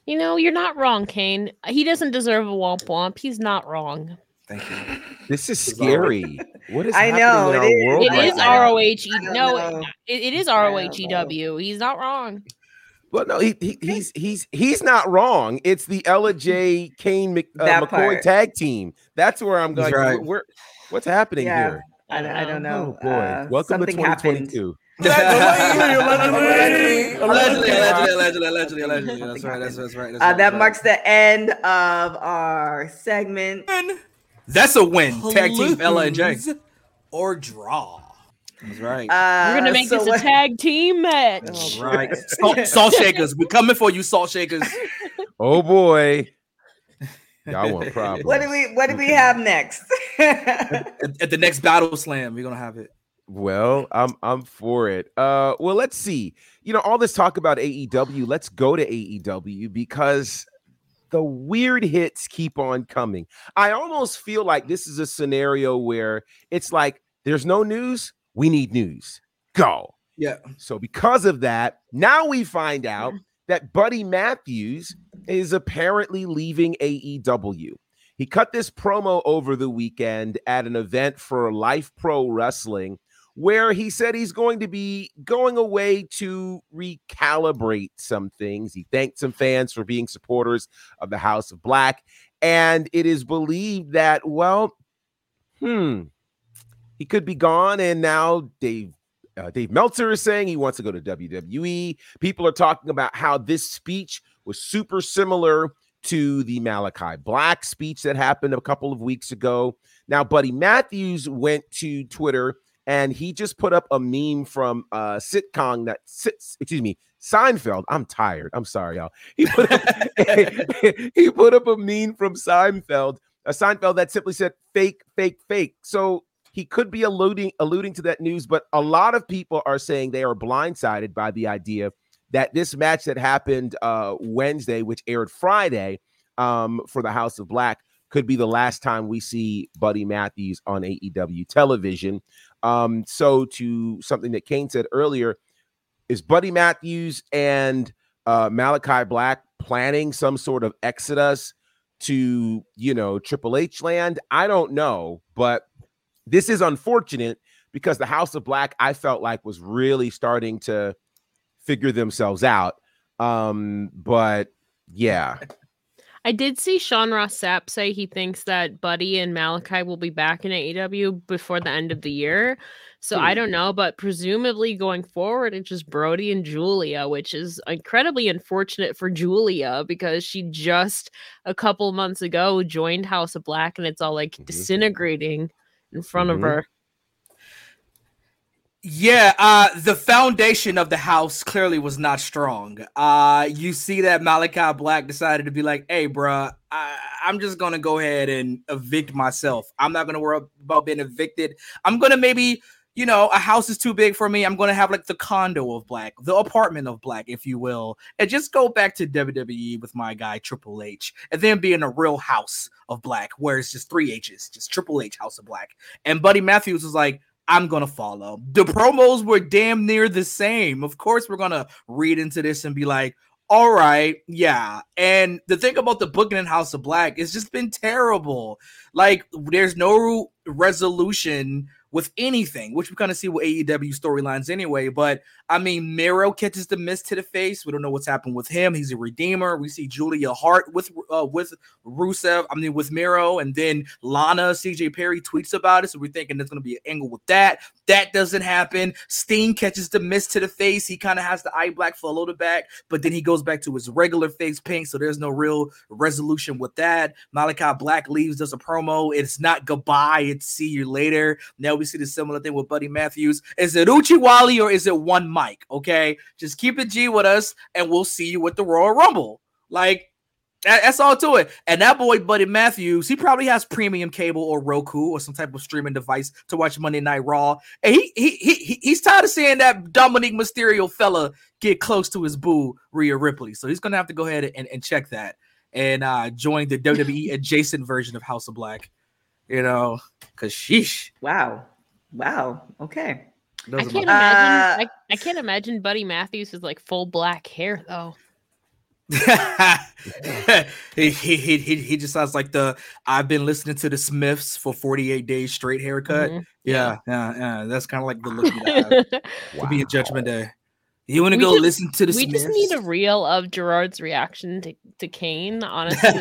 [SPEAKER 4] You know, you're not wrong, Cain. He doesn't deserve a womp womp. He's not wrong.
[SPEAKER 8] Thank you.
[SPEAKER 5] This is scary. What is
[SPEAKER 2] I
[SPEAKER 5] happening
[SPEAKER 2] know,
[SPEAKER 5] in
[SPEAKER 2] it
[SPEAKER 5] our
[SPEAKER 2] is.
[SPEAKER 5] world
[SPEAKER 4] It
[SPEAKER 5] right
[SPEAKER 4] is
[SPEAKER 5] now?
[SPEAKER 4] ROH. No, it, it is ROHEW. He's not wrong.
[SPEAKER 5] Well, no, he, he he's he's he's not wrong. It's the Ella Jay. Cain Mc, uh, McCoy
[SPEAKER 2] part.
[SPEAKER 5] tag team. That's where I'm going.
[SPEAKER 8] right.
[SPEAKER 5] Where, what's happening
[SPEAKER 2] Yeah.
[SPEAKER 5] here?
[SPEAKER 2] I, I don't know.
[SPEAKER 5] Oh boy!
[SPEAKER 2] Uh,
[SPEAKER 5] Welcome to
[SPEAKER 2] something happened.
[SPEAKER 5] 2022.
[SPEAKER 8] allegedly, allegedly, allegedly, allegedly, allegedly. That's right. That's, that's right. That's
[SPEAKER 2] Uh, that marks the end of our segment.
[SPEAKER 8] That's a win. Tag team Ella and Jay.
[SPEAKER 9] Or draw.
[SPEAKER 8] That's right.
[SPEAKER 2] Uh,
[SPEAKER 4] We're gonna make
[SPEAKER 2] so
[SPEAKER 4] this a
[SPEAKER 2] what-
[SPEAKER 4] tag team match.
[SPEAKER 2] Oh,
[SPEAKER 8] right. Salt, salt shakers. We're coming for you, salt shakers.
[SPEAKER 5] Oh boy! Y'all want problems?
[SPEAKER 2] What do we What do we have next?
[SPEAKER 8] At, at the next battle slam, we're gonna have it.
[SPEAKER 5] Well, I'm I'm for it. Uh, well, let's see. You know, all this talk about AEW. Let's go to AEW because the weird hits keep on coming. I almost feel like this is a scenario where it's like there's no news. We need news. Go.
[SPEAKER 8] Yeah.
[SPEAKER 5] So because of that, now we find out that Buddy Matthews is apparently leaving AEW. He cut this promo over the weekend at an event for Life Pro Wrestling where he said he's going to be going away to recalibrate some things. He thanked some fans for being supporters of the House of Black. And it is believed that, well, hmm, he could be gone. And now Dave uh, Dave Meltzer is saying he wants to go to WWE. People are talking about how this speech was super similar to the Malachi Black speech that happened a couple of weeks ago. Now, Buddy Matthews went to Twitter and he just put up a meme from uh sitcom that sits, excuse me, Seinfeld. I'm tired. I'm sorry, y'all. He put up, he put up a meme from Seinfeld, a Seinfeld that simply said fake, fake, fake. So he could be alluding alluding to that news, but a lot of people are saying they are blindsided by the idea that this match that happened uh Wednesday, which aired Friday um for the House of Black, could be the last time we see Buddy Matthews on AEW television. Um, so to something that Cain said earlier, is Buddy Matthews and uh Malachi Black planning some sort of exodus to you know Triple H land? I don't know, but this is unfortunate because the House of Black I felt like was really starting to figure themselves out. Um, but yeah,
[SPEAKER 4] I did see Sean Ross Sapp say he thinks that Buddy and Malachi will be back in AEW before the end of the year. So I don't know, but presumably going forward, it's just Brody and Julia, which is incredibly unfortunate for Julia because she just a couple months ago joined House of Black and it's all like
[SPEAKER 5] Mhm.
[SPEAKER 4] disintegrating in front
[SPEAKER 5] Mhm.
[SPEAKER 4] of her.
[SPEAKER 8] Yeah, uh, the foundation of the house clearly was not strong. Uh, you see that Malachi Black decided to be like, "Hey, bruh, I, I'm just gonna go ahead and evict myself. I'm not gonna worry about being evicted. I'm gonna maybe, you know, a house is too big for me. I'm gonna have like the condo of Black, the apartment of Black, if you will, and just go back to WWE with my guy Triple H, and then be in a real house of Black where it's just three H's, just Triple H House of Black." And Buddy Matthews was like. I'm gonna follow. The promos were damn near the same. Of course, we're gonna read into this and be like, all right, yeah. And the thing about the booking in House of Black, it's just been terrible. Like, there's no resolution with anything, which we kind of see with AEW storylines anyway. But I mean, Miro catches the mist to the face. We don't know what's happened with him. He's a redeemer. We see Julia Hart with uh, with Rusev. I mean, with Miro, and then Lana, CJ Perry tweets about it. So we're thinking there's going to be an angle with that. That doesn't happen. Sting catches the mist to the face. He kind of has the eye black follow the back, but then he goes back to his regular face paint. So there's no real resolution with that. Malachi Black leaves, does a promo. It's not goodbye. It's see you later. Now we see the similar thing with Buddy Matthews. Is it Uchi Wally or is it one mic? Okay, just keep it G with us, and we'll see you with the Royal Rumble. Like that's all to it. And that boy, Buddy Matthews, he probably has premium cable or Roku or some type of streaming device to watch Monday Night Raw. And he he, he he's tired of seeing that Dominic Mysterio fella get close to his boo Rhea Ripley. So he's gonna have to go ahead and, and check that and uh join the WWE adjacent version of House of Black. You know, cause sheesh.
[SPEAKER 2] Wow. Wow. Okay.
[SPEAKER 4] I can't imagine. Uh, I, I can't imagine Buddy Matthews with like full black hair though.
[SPEAKER 8] he, he, he he just sounds like the I've been listening to the Smiths for 48 days straight haircut. Mm-hmm. Yeah, yeah, yeah. That's kind of like the look you have wow. to be a Judgment Day. You want to go
[SPEAKER 4] just,
[SPEAKER 8] listen to the
[SPEAKER 4] We
[SPEAKER 8] Smiths?
[SPEAKER 4] just need a reel of Gerard's reaction to, to Cain, honestly.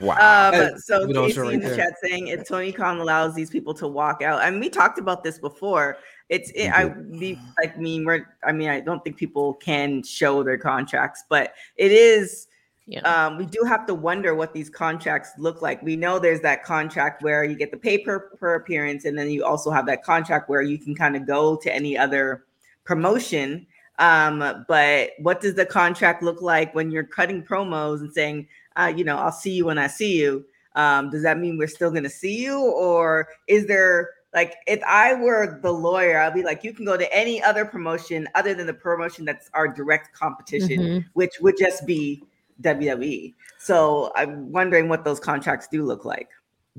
[SPEAKER 2] Wow. Um, so Casey right in the there. chat saying if Tony Khan allows these people to walk out, and we talked about this before. It's it, I be like me. We're, I mean, I don't think people can show their contracts, but it is. Yeah. Um, we do have to wonder what these contracts look like. We know there's that contract where you get the pay per, per appearance, and then you also have that contract where you can kind of go to any other promotion. Um, but what does the contract look like when you're cutting promos and saying, uh, you know, I'll see you when I see you. Um, does that mean we're still going to see you, or is there like if I were the lawyer, I'd be like, you can go to any other promotion other than the promotion that's our direct competition, mm-hmm. which would just be WWE. So I'm wondering what those contracts do look like.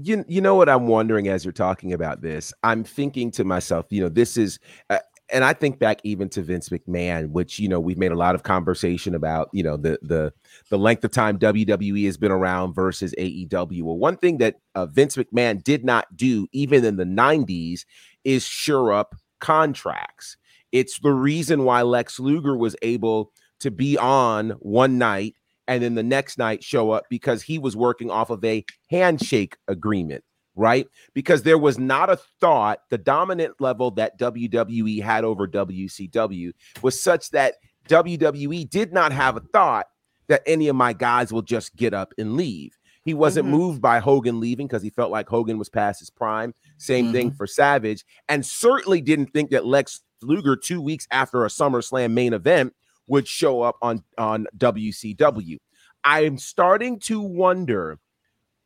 [SPEAKER 5] You, you know what I'm wondering as you're talking about this? I'm thinking to myself, you know, this is uh, and I think back even to Vince McMahon, which you know we've made a lot of conversation about, you know, the the the length of time WWE has been around versus AEW. Well, one thing that uh, Vince McMahon did not do, even in the '90s, is sure up contracts. It's the reason why Lex Luger was able to be on one night and then the next night show up because he was working off of a handshake agreement right? Because there was not a thought, the dominant level that WWE had over WCW was such that WWE did not have a thought that any of my guys will just get up and leave. He wasn't mm-hmm. moved by Hogan leaving because he felt like Hogan was past his prime. Same mm-hmm. thing for Savage, and certainly didn't think that Lex Luger, two weeks after a SummerSlam main event, would show up on on WCW. I'm starting to wonder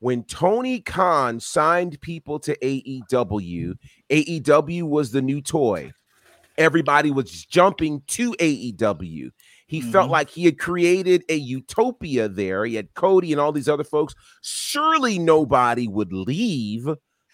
[SPEAKER 5] when Tony Khan signed people to AEW, AEW was the new toy. Everybody was jumping to AEW. He mm-hmm. felt like he had created a utopia there. He had Cody and all these other folks. Surely nobody would leave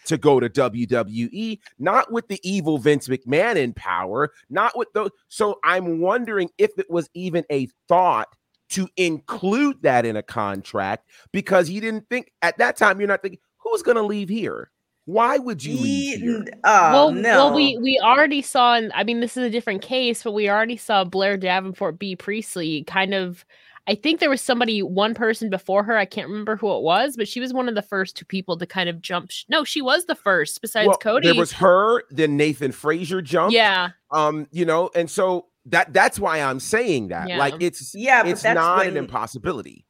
[SPEAKER 5] to go to WWE, not with the evil Vince McMahon in power, not with those. So I'm wondering if it was even a thought to include that in a contract because he didn't think at that time you're not thinking who's going to leave here why would you leave here?
[SPEAKER 2] Oh,
[SPEAKER 4] well,
[SPEAKER 2] no.
[SPEAKER 4] well, we we already saw, and I mean, this is a different case, but we already saw Blair Davenport Bea Priestley kind of. I think there was somebody, one person before her. I can't remember who it was, but she was one of the first two people to kind of jump. No, she was the first besides well, Cody.
[SPEAKER 5] There was her, then Nathan Frazer jumped.
[SPEAKER 4] Yeah.
[SPEAKER 5] Um, you know, and so that that's why I'm saying that. Yeah. Like it's yeah, it's not when, an impossibility.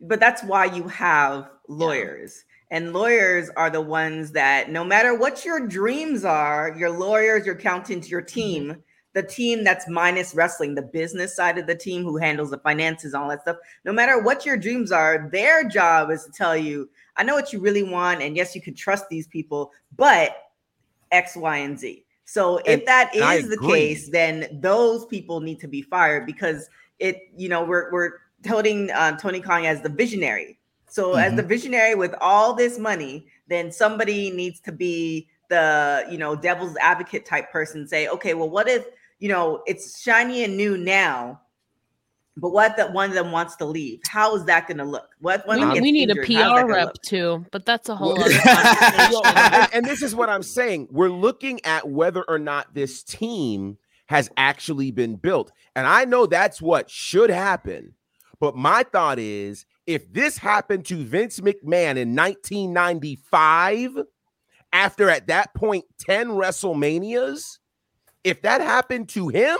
[SPEAKER 2] But that's why you have lawyers. Yeah. And lawyers are the ones that no matter what your dreams are, your lawyers, your accountants, your mm-hmm. team, mm-hmm. the team that's minus wrestling, the business side of the team who handles the finances, all that stuff, no matter what your dreams are, their job is to tell you, I know what you really want. And yes, you can trust these people, but X, Y, and Z. So if and, that is the case, then those people need to be fired because it, you know, we're we're touting uh, Tony Khan as the visionary. So mm-hmm. as the visionary with all this money, then somebody needs to be the, you know, devil's advocate type person. Say, okay, well, what if you know it's shiny and new now, But what that one of them wants to leave? How is that going to look? What one
[SPEAKER 4] We, we need a
[SPEAKER 2] injured, how's that
[SPEAKER 4] PR rep
[SPEAKER 2] look?
[SPEAKER 4] too, but that's a whole
[SPEAKER 5] Well,
[SPEAKER 4] other
[SPEAKER 5] Well, and, and this is what I'm saying. We're looking at whether or not this team has actually been built. And I know that's what should happen. But my thought is if this happened to Vince McMahon in 1995, after at that point 10 WrestleManias, if that happened to him,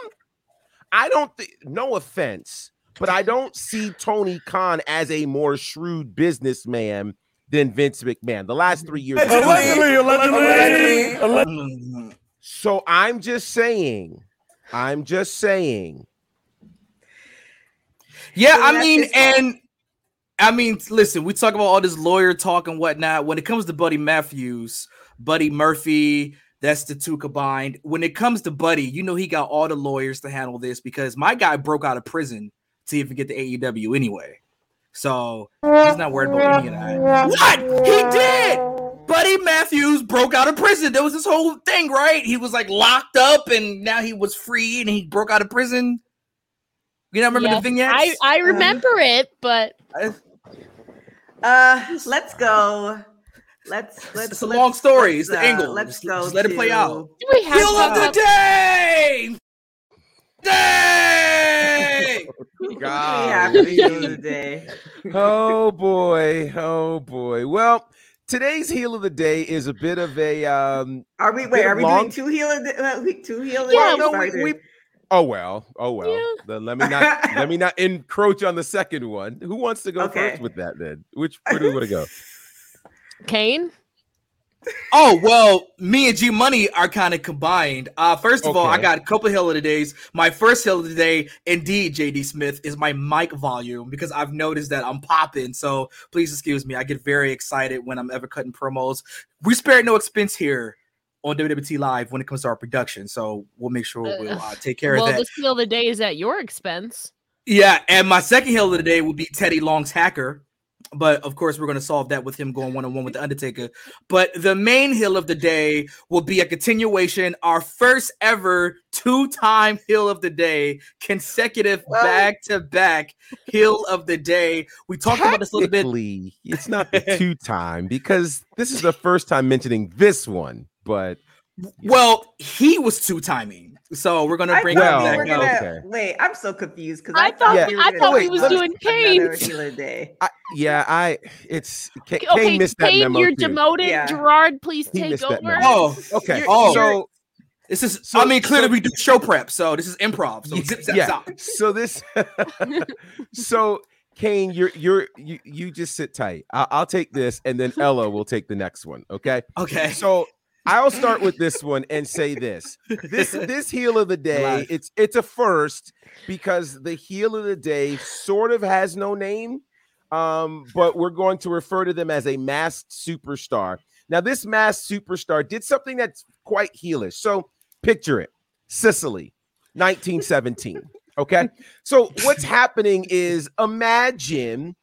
[SPEAKER 5] I don't think, no offense, but I don't see Tony Khan as a more shrewd businessman than Vince McMahon. The last three years.
[SPEAKER 7] Allegedly, allegedly, allegedly.
[SPEAKER 5] So I'm just saying, I'm just saying,
[SPEAKER 8] Yeah,
[SPEAKER 2] So
[SPEAKER 8] I mean, and I mean, listen, we talk about all this lawyer talk and whatnot. When it comes to Buddy Matthews, Buddy Murphy, that's the two combined. When it comes to Buddy, you know he got all the lawyers to handle this because my guy broke out of prison to even get to AEW anyway. So he's not worried about any of that. What? He did! Buddy Matthews broke out of prison. There was this whole thing, right? He was like locked up and now he was free and he broke out of prison. You don't remember the vignettes?
[SPEAKER 4] I, I remember it, but
[SPEAKER 2] Uh, let's go. Let's let's.
[SPEAKER 8] it's a long story. It's the
[SPEAKER 2] uh,
[SPEAKER 8] angle.
[SPEAKER 2] Let's
[SPEAKER 8] Just-
[SPEAKER 2] go.
[SPEAKER 8] just let it play out.
[SPEAKER 4] do we have
[SPEAKER 8] Heel of the
[SPEAKER 4] talk-
[SPEAKER 8] day! Day!
[SPEAKER 2] We have the heel of the day.
[SPEAKER 5] oh boy, oh boy. Well, today's heel of the day is a bit of a um
[SPEAKER 2] Are we wait? Are we
[SPEAKER 5] long.
[SPEAKER 2] doing two heel of the uh, two heel?
[SPEAKER 4] Yeah,
[SPEAKER 5] no, we, we oh well, oh well.
[SPEAKER 4] Yeah.
[SPEAKER 5] Then let me not let me not encroach on the second one. Who wants to go
[SPEAKER 2] Okay.
[SPEAKER 5] first with that then? Which where do we want to go?
[SPEAKER 4] Cain.
[SPEAKER 8] Oh well, me and G Money are kind of combined. Uh, first of all, I got a couple hill of the days. My first hill of the day, indeed, JD Smith, is my mic volume because I've noticed that I'm popping. So please excuse me. I get very excited when I'm ever cutting promos. We spared no expense here on WWT Live when it comes to our production. So we'll make sure we'll uh, take care
[SPEAKER 4] Well,
[SPEAKER 8] of that.
[SPEAKER 4] the steal of the day is at your expense.
[SPEAKER 8] Yeah, and my second hill of the day would be Teddy Long's hacker. But of course, we're going to solve that with him going one on one with the Undertaker. But the main hill of the day will be a continuation, our first ever two time hill of the day, consecutive back to back hill of the day. We talked about this a little bit.
[SPEAKER 5] It's not the two time because this is the first time mentioning this one, but
[SPEAKER 8] Well, he was two timing. So we're going to bring
[SPEAKER 2] thought
[SPEAKER 8] him
[SPEAKER 5] Well,
[SPEAKER 2] we
[SPEAKER 8] back
[SPEAKER 2] gonna
[SPEAKER 5] okay.
[SPEAKER 2] wait. I'm so confused because
[SPEAKER 4] I
[SPEAKER 2] I,
[SPEAKER 4] thought-
[SPEAKER 2] thought we were
[SPEAKER 4] I
[SPEAKER 2] gonna
[SPEAKER 4] thought
[SPEAKER 5] we
[SPEAKER 2] do
[SPEAKER 5] was
[SPEAKER 4] doing Cain.
[SPEAKER 2] heel of the day.
[SPEAKER 5] I, yeah, I it's K-
[SPEAKER 4] Okay,
[SPEAKER 5] Cain missed that memo
[SPEAKER 4] you're
[SPEAKER 5] too.
[SPEAKER 4] demoted.
[SPEAKER 2] Yeah.
[SPEAKER 4] Gerard, please
[SPEAKER 5] He
[SPEAKER 4] take
[SPEAKER 5] missed that
[SPEAKER 4] over.
[SPEAKER 5] memo.
[SPEAKER 8] Oh,
[SPEAKER 5] Okay,
[SPEAKER 8] You're- oh.
[SPEAKER 5] so
[SPEAKER 8] this is,
[SPEAKER 5] So-
[SPEAKER 8] I mean, clearly
[SPEAKER 5] so-
[SPEAKER 8] we do show prep. So this is improv. So zip, zap,
[SPEAKER 5] yeah.
[SPEAKER 8] zap.
[SPEAKER 5] So this, so Cain, you're you're you you just sit tight. I'll, I'll take this, and then Ella will take the next one. Okay.
[SPEAKER 8] Okay.
[SPEAKER 5] So I'll start with this one and say this: this this heel of the day. It's it's a first because the heel of the day sort of has no name, um, but we're going to refer to them as a masked superstar. Now, this masked superstar did something that's quite heelish. So picture it: Sicily, 1917. Okay. So what's happening is imagine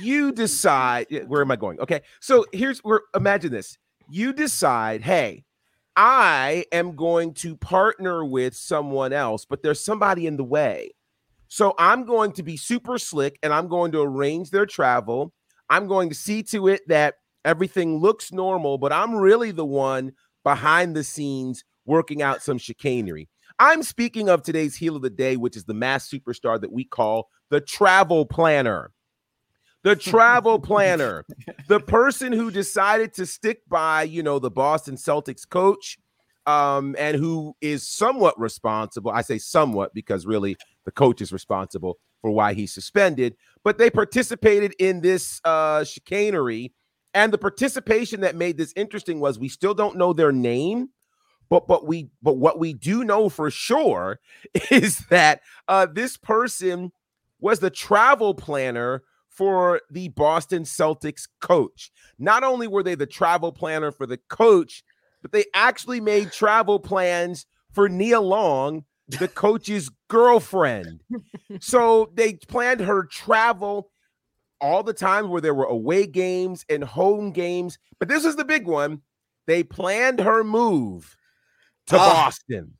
[SPEAKER 5] you decide where am I going? Okay. So here's where imagine this. You decide, hey, I am going to partner with someone else, but there's somebody in the way. So I'm going to be super slick and I'm going to arrange their travel. I'm going to see to it that everything looks normal, but I'm really the one behind the scenes working out some chicanery. I'm speaking of today's heel of the day, which is the mass superstar that we call the travel planner. The travel planner, the person who decided to stick by, you know, the Boston Celtics coach, um, and who is somewhat responsible. I say somewhat because really the coach is responsible for why he's suspended, but they participated in this uh, chicanery. And the participation that made this interesting was we still don't know their name, but but we but what we do know for sure is that uh, this person was the travel planner for the Boston Celtics coach. Not only were they the travel planner for the coach, but they actually made travel plans for Nia Long, the coach's girlfriend. so they planned her travel all the times where there were away games and home games. But this is the big one. They planned her move to
[SPEAKER 8] Ah.
[SPEAKER 5] Boston.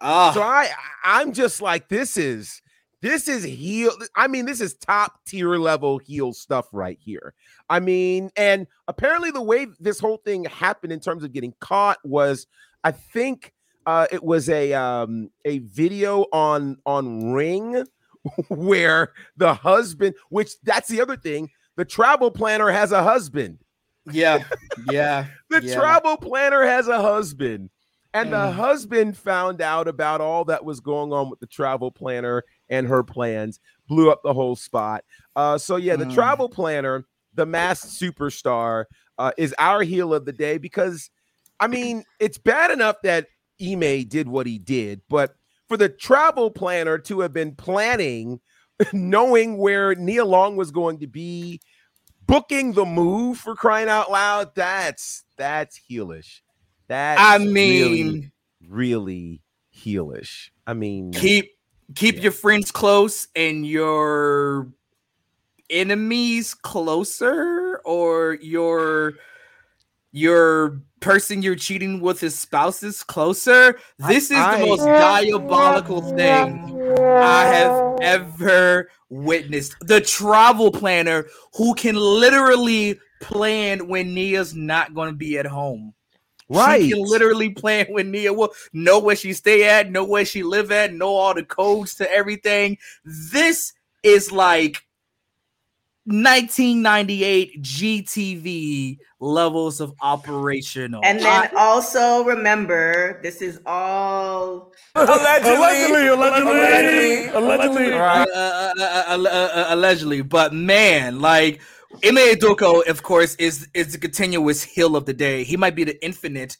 [SPEAKER 8] Ah,
[SPEAKER 5] So I I'm just like this is This is heel. I mean, this is top tier level heel stuff right here. I mean, and apparently the way this whole thing happened in terms of getting caught was, I think uh, it was a um, a video on on Ring where the husband, which that's the other thing, the travel planner has a husband.
[SPEAKER 8] Yeah, yeah.
[SPEAKER 5] The
[SPEAKER 8] yeah.
[SPEAKER 5] travel planner has a husband. And the
[SPEAKER 8] Mm.
[SPEAKER 5] husband found out about all that was going on with the travel planner and her plans, blew up the whole spot. Uh, so yeah, the
[SPEAKER 8] Mm.
[SPEAKER 5] travel planner, the masked superstar, uh, is our heel of the day because, I mean, it's bad enough that Ime did what he did, but for the travel planner to have been planning, knowing where Nia Long was going to be, booking the move for crying out loud, that's that's heelish. That's
[SPEAKER 8] I
[SPEAKER 5] really,
[SPEAKER 8] mean,
[SPEAKER 5] really heelish. I mean,
[SPEAKER 8] keep keep
[SPEAKER 5] Yeah.
[SPEAKER 8] your friends close and your enemies closer, or your your person you're cheating with his spouses closer. This is
[SPEAKER 5] I-
[SPEAKER 8] the most diabolical thing I have ever witnessed. The travel planner who can literally plan when Nia's not going to be at home.
[SPEAKER 5] Right?
[SPEAKER 8] She can literally plan with Nia will know where she stay at, know where she live at, know all the codes to everything. This is like 1998 GTV levels of operational.
[SPEAKER 2] And then
[SPEAKER 8] I-
[SPEAKER 2] also remember, this is all
[SPEAKER 7] Allegedly, allegedly, allegedly.
[SPEAKER 8] uh, uh, uh, uh, uh, allegedly, but man, like Ime Udoka, of course, is is the continuous hill of the day. He might be the infinite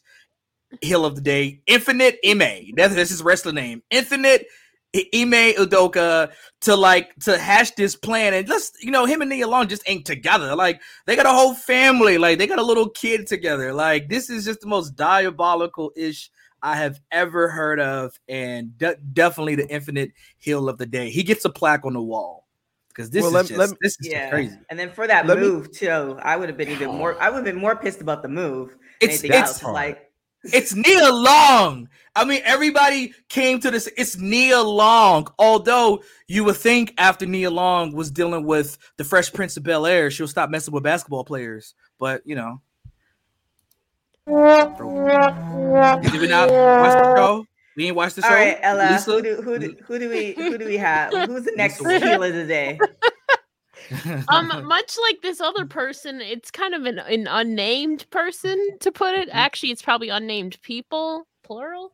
[SPEAKER 8] hill of the day. Infinite Ime. That's, that's his wrestling name. Infinite Ime Udoka to like to hash this plan and just you know him and Nia Long just ain't together. Like they got a whole family. Like they got a little kid together. Like this is just the most diabolical ish I have ever heard of, and de- definitely the infinite heel of the day. He gets a plaque on the wall because this
[SPEAKER 5] Well,
[SPEAKER 8] is
[SPEAKER 5] let-
[SPEAKER 8] just,
[SPEAKER 5] let-
[SPEAKER 8] this is just
[SPEAKER 2] yeah.
[SPEAKER 8] crazy.
[SPEAKER 2] And then for that
[SPEAKER 5] Let me-
[SPEAKER 2] move too, I would have been even more. I would have been more pissed about the move.
[SPEAKER 8] It's
[SPEAKER 2] anything
[SPEAKER 8] it's
[SPEAKER 2] else. Like
[SPEAKER 8] it's Nia Long. I mean, everybody came to this. It's Nia Long. Although you would think after Nia Long was dealing with the Fresh Prince of Bel Air, she'll stop messing with basketball players. But you know, did we not watch the show? We ain't watched the show.
[SPEAKER 2] all right, Ella,
[SPEAKER 8] Lisa?
[SPEAKER 2] who do who do, who do we who do we have? Who's the next
[SPEAKER 8] Lisa.
[SPEAKER 2] heel of the day?
[SPEAKER 4] um much like this other person it's kind of an, an unnamed person to put it
[SPEAKER 8] Mm-hmm.
[SPEAKER 4] actually it's probably unnamed people plural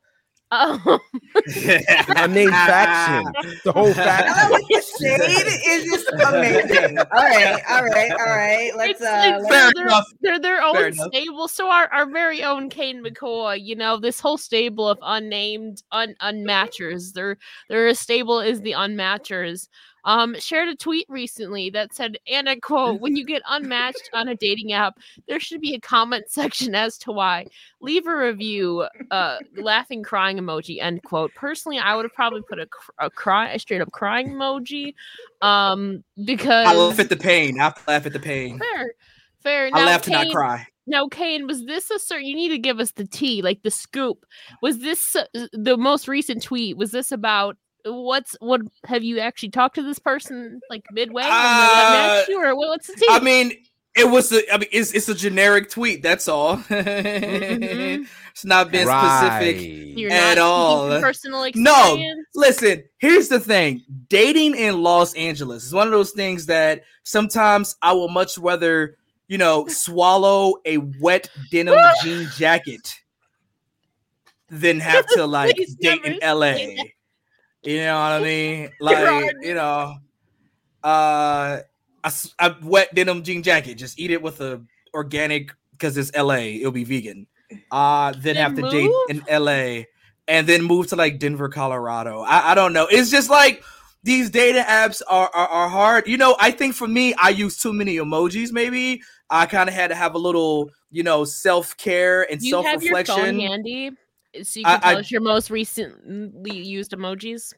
[SPEAKER 4] um
[SPEAKER 5] unnamed faction. The whole
[SPEAKER 2] I love
[SPEAKER 5] faction.
[SPEAKER 2] what you said is just amazing. All right, all right, all right. Let's
[SPEAKER 4] It's-
[SPEAKER 2] uh
[SPEAKER 4] it's-
[SPEAKER 8] Fair
[SPEAKER 4] they're,
[SPEAKER 8] enough.
[SPEAKER 4] they're their
[SPEAKER 8] Fair
[SPEAKER 4] own
[SPEAKER 8] enough.
[SPEAKER 4] stable. So our, our very own Cain McCoy, you know, this whole stable of unnamed un unmatchers. Their their stable is the unmatchers. Um, shared a tweet recently that said, and I quote, when you get unmatched on a dating app, there should be a comment section as to why. Leave a review, uh, laughing crying emoji, end quote. Personally, I would have probably put a, a cry a straight up crying emoji. Um, because
[SPEAKER 8] I laugh at the pain. I laugh at the pain.
[SPEAKER 4] fair. Fair.
[SPEAKER 8] I
[SPEAKER 4] Now,
[SPEAKER 8] laugh to not
[SPEAKER 4] Cain-
[SPEAKER 8] cry.
[SPEAKER 4] now, Cain, was this a certain? You need to give us the tea, like the scoop. Was this uh, the most recent tweet? Was this about what's what? Have you actually talked to this person like midway?
[SPEAKER 8] Uh,
[SPEAKER 4] matched you, or what's the tea?
[SPEAKER 8] I mean, it was a. I mean, it's it's a generic tweet. That's all.
[SPEAKER 4] Mhm.
[SPEAKER 8] It's not been specific.
[SPEAKER 4] You're
[SPEAKER 8] at
[SPEAKER 4] not
[SPEAKER 8] all.
[SPEAKER 4] Personal experience. No.
[SPEAKER 8] Listen, here's the thing: dating in Los Angeles is one of those things that sometimes I will much rather, you know, swallow a wet denim jean jacket than have to like date in LA. You know what I mean? Like, you know, uh, a, a wet denim jean jacket. Just eat it with a organic because it's LA. It'll be vegan. Uh, then
[SPEAKER 4] Then
[SPEAKER 8] have to date in LA and then move to like Denver, Colorado. I, I don't know. It's just like these data apps are, are are hard. You know, I think for me, I use too many emojis. Maybe I kind of had to have a little, you know, self care and self reflection.
[SPEAKER 4] handy so you
[SPEAKER 8] I-
[SPEAKER 4] can tell
[SPEAKER 8] I-
[SPEAKER 4] us your most recently used emojis?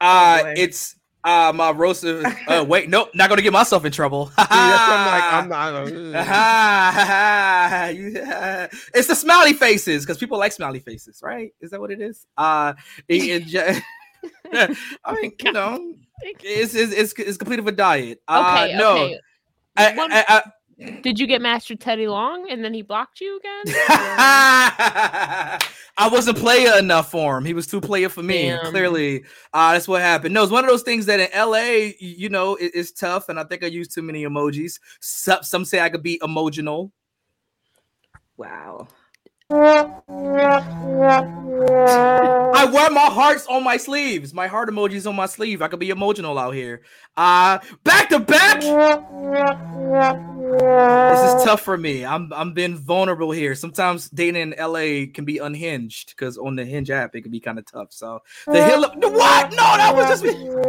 [SPEAKER 8] Uh,
[SPEAKER 2] boy.
[SPEAKER 8] it's uh my roast. of- Uh, wait, nope, not gonna get myself in trouble.
[SPEAKER 5] See, I'm like, I'm not.
[SPEAKER 8] Ah, it's the smiley faces because people like smiley faces, right? Is that what it is? Uh, it- it ju- I mean, you know, it's it's it's, it's complete of a diet. Uh,
[SPEAKER 4] Okay,
[SPEAKER 8] no,
[SPEAKER 4] okay.
[SPEAKER 8] I,
[SPEAKER 4] One-
[SPEAKER 8] I, I,
[SPEAKER 4] Did you get Master Teddy Long and then he blocked you again?
[SPEAKER 8] I wasn't player enough for him. He was too player for me.
[SPEAKER 4] Damn.
[SPEAKER 8] Clearly, uh, that's what happened. No, it's one of those things that in LA, you know, it- it's tough, and I think I used too many emojis. Some, some say I could be emotional.
[SPEAKER 2] Wow.
[SPEAKER 8] I wear my hearts on my sleeves. My heart emojis on my sleeve. I could be emotional out here. Uh back to back. This is tough for me. I'm I'm being vulnerable here. Sometimes dating in LA can be unhinged because on the Hinge app it can be kind of tough. So the hill of what? No, that was just me.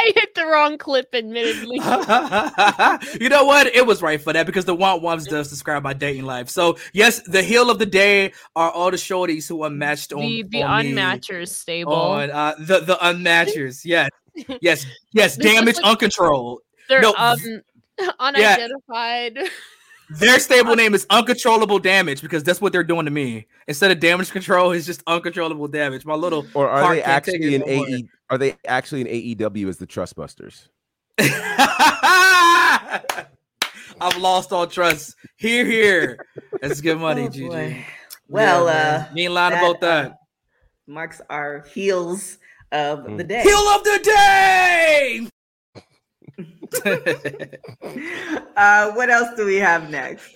[SPEAKER 4] I hit the wrong clip, admittedly.
[SPEAKER 8] you know what? It was right for that because the want ones does describe my dating life. So yes, the heel of the day are all the shorties who are matched on
[SPEAKER 4] the the
[SPEAKER 8] on me,
[SPEAKER 4] unmatchers stable.
[SPEAKER 8] on uh, the the unmatchers. Yes, yes, yes. Damage
[SPEAKER 4] like-
[SPEAKER 8] uncontrolled.
[SPEAKER 4] They're
[SPEAKER 8] no,
[SPEAKER 4] um, unidentified.
[SPEAKER 8] Their stable name is uncontrollable damage because that's what they're doing to me. Instead of damage control, it's just uncontrollable damage. My little
[SPEAKER 5] Or are they actually
[SPEAKER 8] it
[SPEAKER 5] in
[SPEAKER 8] more.
[SPEAKER 5] AE? Are they actually in AEW as the Trustbusters?
[SPEAKER 8] I've lost all trust. Here, here. That's good money,
[SPEAKER 2] Oh,
[SPEAKER 8] GG.
[SPEAKER 2] Well,
[SPEAKER 8] man.
[SPEAKER 2] uh,
[SPEAKER 8] you ain't lying about that.
[SPEAKER 2] marks our heels of
[SPEAKER 5] Mm.
[SPEAKER 2] the day.
[SPEAKER 8] Heel of the day.
[SPEAKER 2] uh, what else do we have next?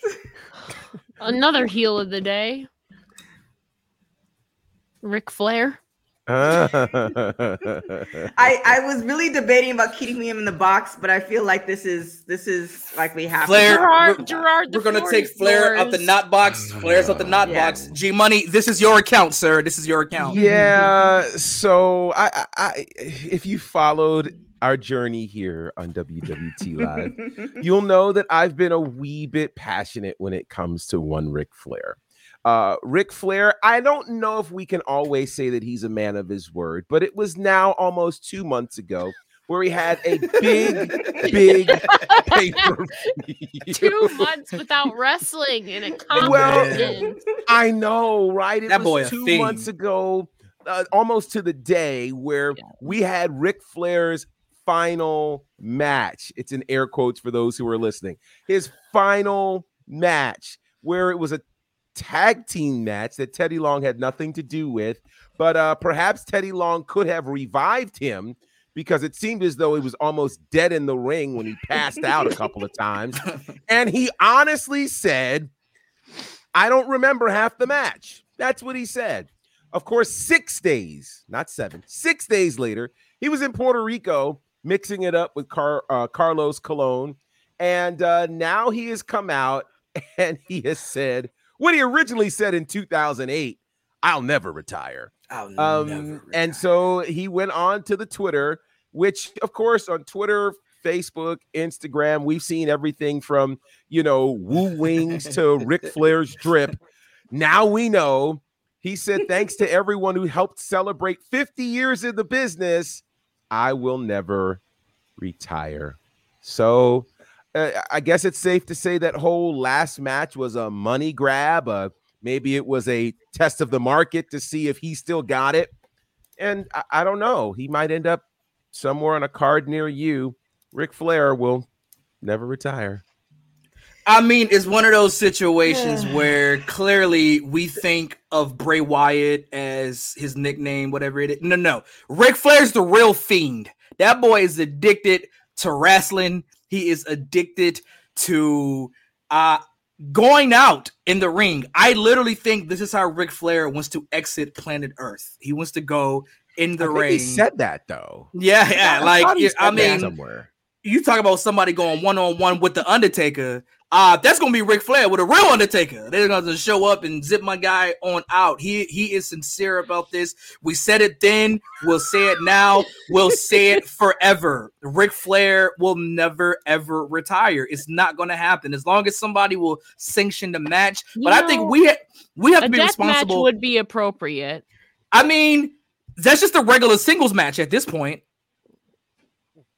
[SPEAKER 4] Another heel of the day. Ric Flair.
[SPEAKER 2] I I was really debating about keeping him in the box, but I feel like this is this is like we have
[SPEAKER 8] Flair,
[SPEAKER 2] to.
[SPEAKER 4] Gerard,
[SPEAKER 8] we're-
[SPEAKER 4] Gerard,
[SPEAKER 8] We're gonna take
[SPEAKER 4] is
[SPEAKER 8] Flair out the
[SPEAKER 4] yours.
[SPEAKER 8] knot box. Flair's out the knot
[SPEAKER 2] Yeah.
[SPEAKER 8] box. G Money, this is your account, sir. This is your account.
[SPEAKER 5] yeah. So I, I, I, if you followed our journey here on WWT Live, you'll know that I've been a wee bit passionate when it comes to one Ric Flair. Uh, Ric Flair, I don't know if we can always say that he's a man of his word, but it was now almost two months ago where he had a big, big paper.
[SPEAKER 4] Two months without wrestling in a
[SPEAKER 5] Well. I know, right? It
[SPEAKER 8] That
[SPEAKER 5] was
[SPEAKER 8] boy
[SPEAKER 5] two
[SPEAKER 8] fiend.
[SPEAKER 5] months ago, uh, almost to the day where we had Ric Flair's final match. It's in air quotes for those who are listening. His final match, where it was a tag team match that Teddy Long had nothing to do with, but uh, perhaps Teddy Long could have revived him because it seemed as though he was almost dead in the ring when he passed out a couple of times. And he honestly said, I don't remember half the match. That's what he said. Of course, six days, not seven, six days later, he was in Puerto Rico mixing it up with Car- uh, Carlos Colon. And uh, now he has come out and he has said what he originally said in 2008 I'll never retire.
[SPEAKER 8] I'll
[SPEAKER 5] Um,
[SPEAKER 8] never
[SPEAKER 5] and so he went on to the Twitter, which, of course, on Twitter, Facebook, Instagram, we've seen everything from, you know, Woo Wings to Ric Flair's drip. Now we know. He said, thanks to everyone who helped celebrate 50 years in the business, I will never retire. So uh, I guess it's safe to say that whole last match was a money grab. Uh, maybe it was a test of the market to see if he still got it. And I, I don't know. He might end up somewhere on a card near you. Ric Flair will never retire.
[SPEAKER 8] I mean, it's one of those situations where clearly we think of Bray Wyatt as his nickname, whatever it is. No, no. Ric Flair's the real fiend. That boy is addicted to wrestling. He is addicted to uh going out in the ring. I literally think this is how Ric Flair wants to exit planet Earth. He wants to go in the ring.
[SPEAKER 5] he said that though.
[SPEAKER 8] yeah, yeah.
[SPEAKER 5] I
[SPEAKER 8] Like I mean,
[SPEAKER 5] somewhere.
[SPEAKER 8] you talk about somebody going one on one with the Undertaker. Uh, that's gonna be Ric Flair with a real Undertaker. They're gonna show up and zip my guy on out. He he is sincere about this. We said it then. We'll say it now. We'll say it forever. Ric Flair will never ever retire. It's not gonna happen as long as somebody will sanction the match.
[SPEAKER 4] You
[SPEAKER 8] but I think we ha- we have to be
[SPEAKER 4] death match
[SPEAKER 8] responsible.
[SPEAKER 4] would be appropriate.
[SPEAKER 8] I mean, that's just a regular singles match at this point.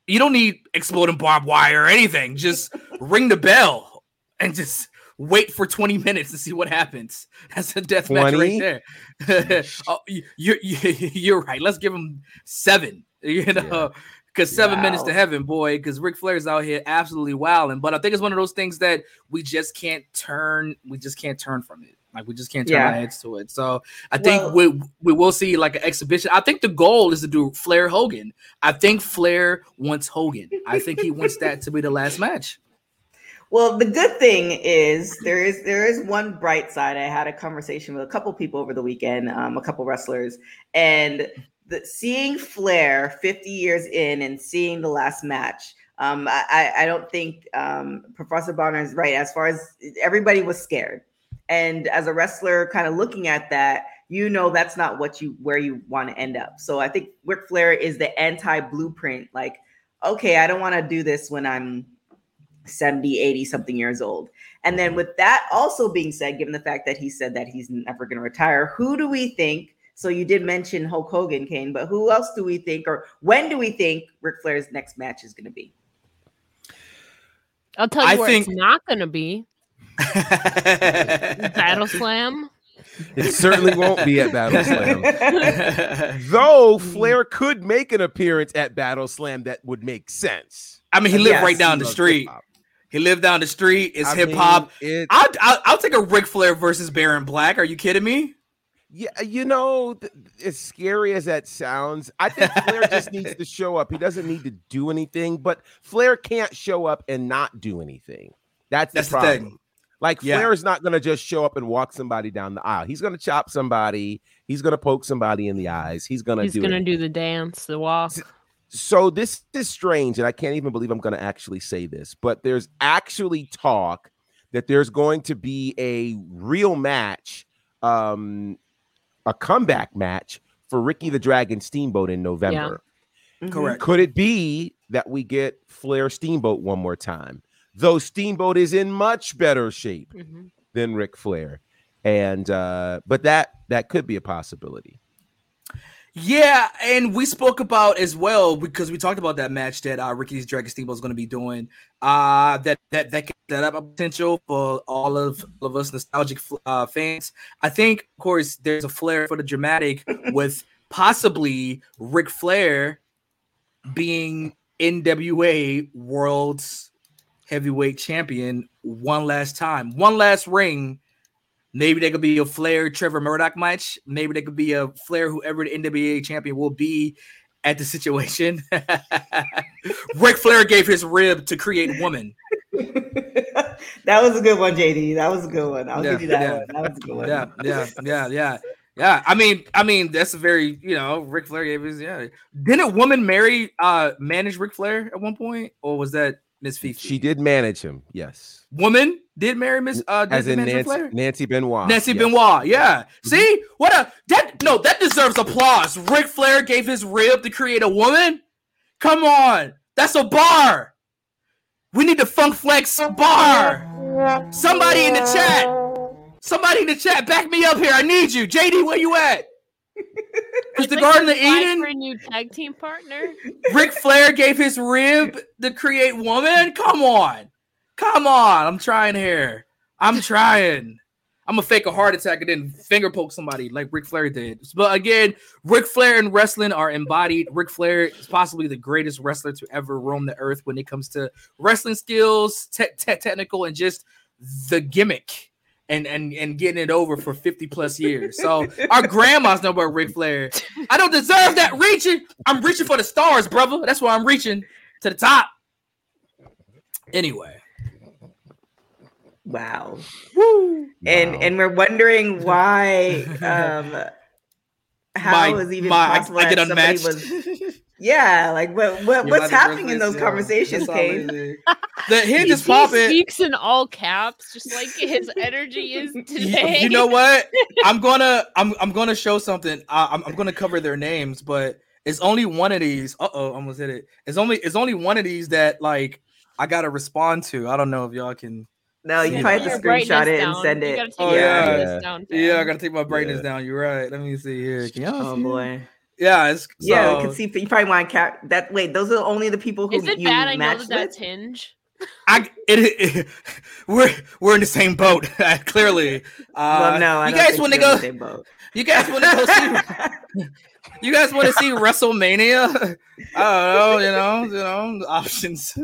[SPEAKER 8] You don't need exploding barbed wire or anything. Just ring the bell and just wait for 20 minutes to see what happens. That's a death match right there. oh, you, you, you, you're right. Let's give him seven. You know, because seven minutes to heaven, boy. Because Ric Flair's out here absolutely wilding. But I think it's one of those things that we just can't turn. We just can't turn from it. Like we just can't turn
[SPEAKER 2] Yeah.
[SPEAKER 8] our heads to it. So I think
[SPEAKER 2] Well-
[SPEAKER 8] we we will see like an exhibition. I think the goal is to do Flair Hogan. I think Flair wants Hogan. I think he wants that to be the last match.
[SPEAKER 2] Well, the good thing is there is there is one bright side. I had a conversation with a couple people over the weekend, um, a couple wrestlers, and the, seeing Flair 50 years in and seeing the last match. Um, I, I don't think um, Professor Bonner is right. As far as everybody was scared, and as a wrestler, kind of looking at that, you know that's not what you where you want to end up. So I think Ric Flair is the anti blueprint. Like, okay, I don't want to do this when I'm 70, 80 something years old. And then mm-hmm. with that also being said, given the fact that he said that he's never going to retire, who do we think? So you did mention Hulk Hogan, Cain, but who else do we think, or when do we think Ric Flair's next match is going to be?
[SPEAKER 4] I'll tell you
[SPEAKER 8] I
[SPEAKER 4] where
[SPEAKER 8] think-
[SPEAKER 4] it's not going to be. Battle Slam.
[SPEAKER 5] It certainly won't be at Battle Slam. Though mm-hmm. Flair could make an appearance at Battle Slam that would make sense.
[SPEAKER 8] I mean, he lived
[SPEAKER 2] Yes,
[SPEAKER 8] right down the street.
[SPEAKER 5] hip-hop.
[SPEAKER 8] He lived down the street. It's hip hop.
[SPEAKER 5] it-
[SPEAKER 8] I'll, I'll I'll take a Ric Flair versus Baron Black. Are you kidding me?
[SPEAKER 5] Yeah, you know, th- as scary as that sounds, I think Flair just needs to show up. He doesn't need to do anything, but Flair can't show up and not do anything. That's the
[SPEAKER 8] That's the
[SPEAKER 5] problem.
[SPEAKER 8] thing.
[SPEAKER 5] Like
[SPEAKER 8] Yeah.
[SPEAKER 5] Flair is not going to just show up and walk somebody down the aisle. He's going to chop somebody. He's going to poke somebody in the eyes. He's going to
[SPEAKER 4] He's going to do the dance, the walk.
[SPEAKER 5] So this is strange, and I can't even believe I'm going to actually say this, but there's actually talk that there's going to be a real match, um, a comeback match for Ricky the Dragon Steamboat in November.
[SPEAKER 2] Mhm.
[SPEAKER 8] Correct.
[SPEAKER 5] Could it be that we get Flair Steamboat one more time? Though Steamboat is in much better shape
[SPEAKER 4] Mhm.
[SPEAKER 5] than Ric Flair, and uh, but that that could be a possibility.
[SPEAKER 8] Yeah, and we spoke about as well because we talked about that match that uh, Ricky's Dragon Steamboat is going to be doing. Uh that that that set up a potential for all of all of us nostalgic uh, fans. I think, of course, there's a flair for the dramatic with possibly Ric Flair being NWA World's Heavyweight Champion one last time, one last ring. Maybe there could be a Flair Trevor Murdoch match. Maybe there could be a Flair whoever the NWA champion will be at the situation. Ric Flair gave his rib to create woman.
[SPEAKER 2] that was a good one, JD. That was a good one. I'll
[SPEAKER 8] Yeah,
[SPEAKER 2] give you that
[SPEAKER 8] yeah.
[SPEAKER 2] one. That was a good one.
[SPEAKER 8] Yeah, yeah, yeah, yeah. Yeah, I mean, I mean, that's a very, you know, Ric Flair gave his, yeah. Didn't woman Mary uh manage Ric Flair at one point, or was that Miss Fifi?
[SPEAKER 5] She did manage him, yes,
[SPEAKER 8] Woman did marry Miss uh
[SPEAKER 5] as in Nancy,
[SPEAKER 8] Flair?
[SPEAKER 5] Nancy Benoit.
[SPEAKER 8] Nancy
[SPEAKER 5] yes. Mm-hmm.
[SPEAKER 8] Benoit, yeah. See what a that no that deserves applause. Ric Flair gave his rib to create a woman. Come on, that's a bar. We need the Funk Flex bar. Somebody in the chat, somebody in the chat, back me up here. I need you, JD. Where you at? Is the
[SPEAKER 4] Like
[SPEAKER 8] Garden of Eden?
[SPEAKER 4] for a new tag team partner?
[SPEAKER 8] Ric Flair gave his rib to create woman. Come on, come on. I'm trying here. I'm trying. I'm gonna fake a heart attack and then finger poke somebody like Ric Flair did. But again, Ric Flair and wrestling are embodied. Ric Flair is possibly the greatest wrestler to ever roam the earth when it comes to wrestling skills, te- te- technical, and just the gimmick and and and getting it over for 50 plus years. So our grandmas know about Ric Flair. I don't deserve that reaching. I'm reaching for the stars, brother. That's why I'm reaching to the top. Anyway.
[SPEAKER 2] Wow.
[SPEAKER 8] Woo.
[SPEAKER 2] And
[SPEAKER 5] Wow.
[SPEAKER 2] and we're wondering why um how
[SPEAKER 8] My-
[SPEAKER 2] is even
[SPEAKER 8] my- I-
[SPEAKER 2] possible
[SPEAKER 8] I, get
[SPEAKER 2] that somebody
[SPEAKER 8] unmatched.
[SPEAKER 2] was yeah, like what, what what's happening in those conversations, Cain?
[SPEAKER 8] The hinge
[SPEAKER 4] He,
[SPEAKER 8] is
[SPEAKER 4] he
[SPEAKER 8] popping.
[SPEAKER 4] speaks in all caps, just like his energy is
[SPEAKER 8] You,
[SPEAKER 4] today.
[SPEAKER 8] you know what? I'm gonna I'm I'm gonna show something. I, I'm I'm gonna cover their names, but it's only one of these. Uh oh, almost hit it. It's only it's only one of these that like I gotta respond to. I don't know if y'all can.
[SPEAKER 2] No, you probably have to screenshot
[SPEAKER 4] brightness
[SPEAKER 2] it and send
[SPEAKER 4] You
[SPEAKER 2] it.
[SPEAKER 8] Oh, yeah.
[SPEAKER 5] Yeah.
[SPEAKER 4] down,
[SPEAKER 8] Yeah, I gotta take my brightness
[SPEAKER 5] Yeah.
[SPEAKER 8] down. You're right. Let me see here. Can y'all
[SPEAKER 2] Oh
[SPEAKER 8] see?
[SPEAKER 2] boy.
[SPEAKER 8] Yeah, it's
[SPEAKER 2] Yeah,
[SPEAKER 8] so-
[SPEAKER 2] we can see you probably want to cap that wait, those are only the people who
[SPEAKER 4] Is it
[SPEAKER 2] you
[SPEAKER 4] bad? I know that that's? Hinge.
[SPEAKER 8] I it, it- we're we're in the same boat. clearly, uh,
[SPEAKER 2] well, no, I
[SPEAKER 8] you guys want to go?
[SPEAKER 2] the same boat.
[SPEAKER 8] You guys want to go see? You guys want to see WrestleMania? I don't know. You know, you know, options.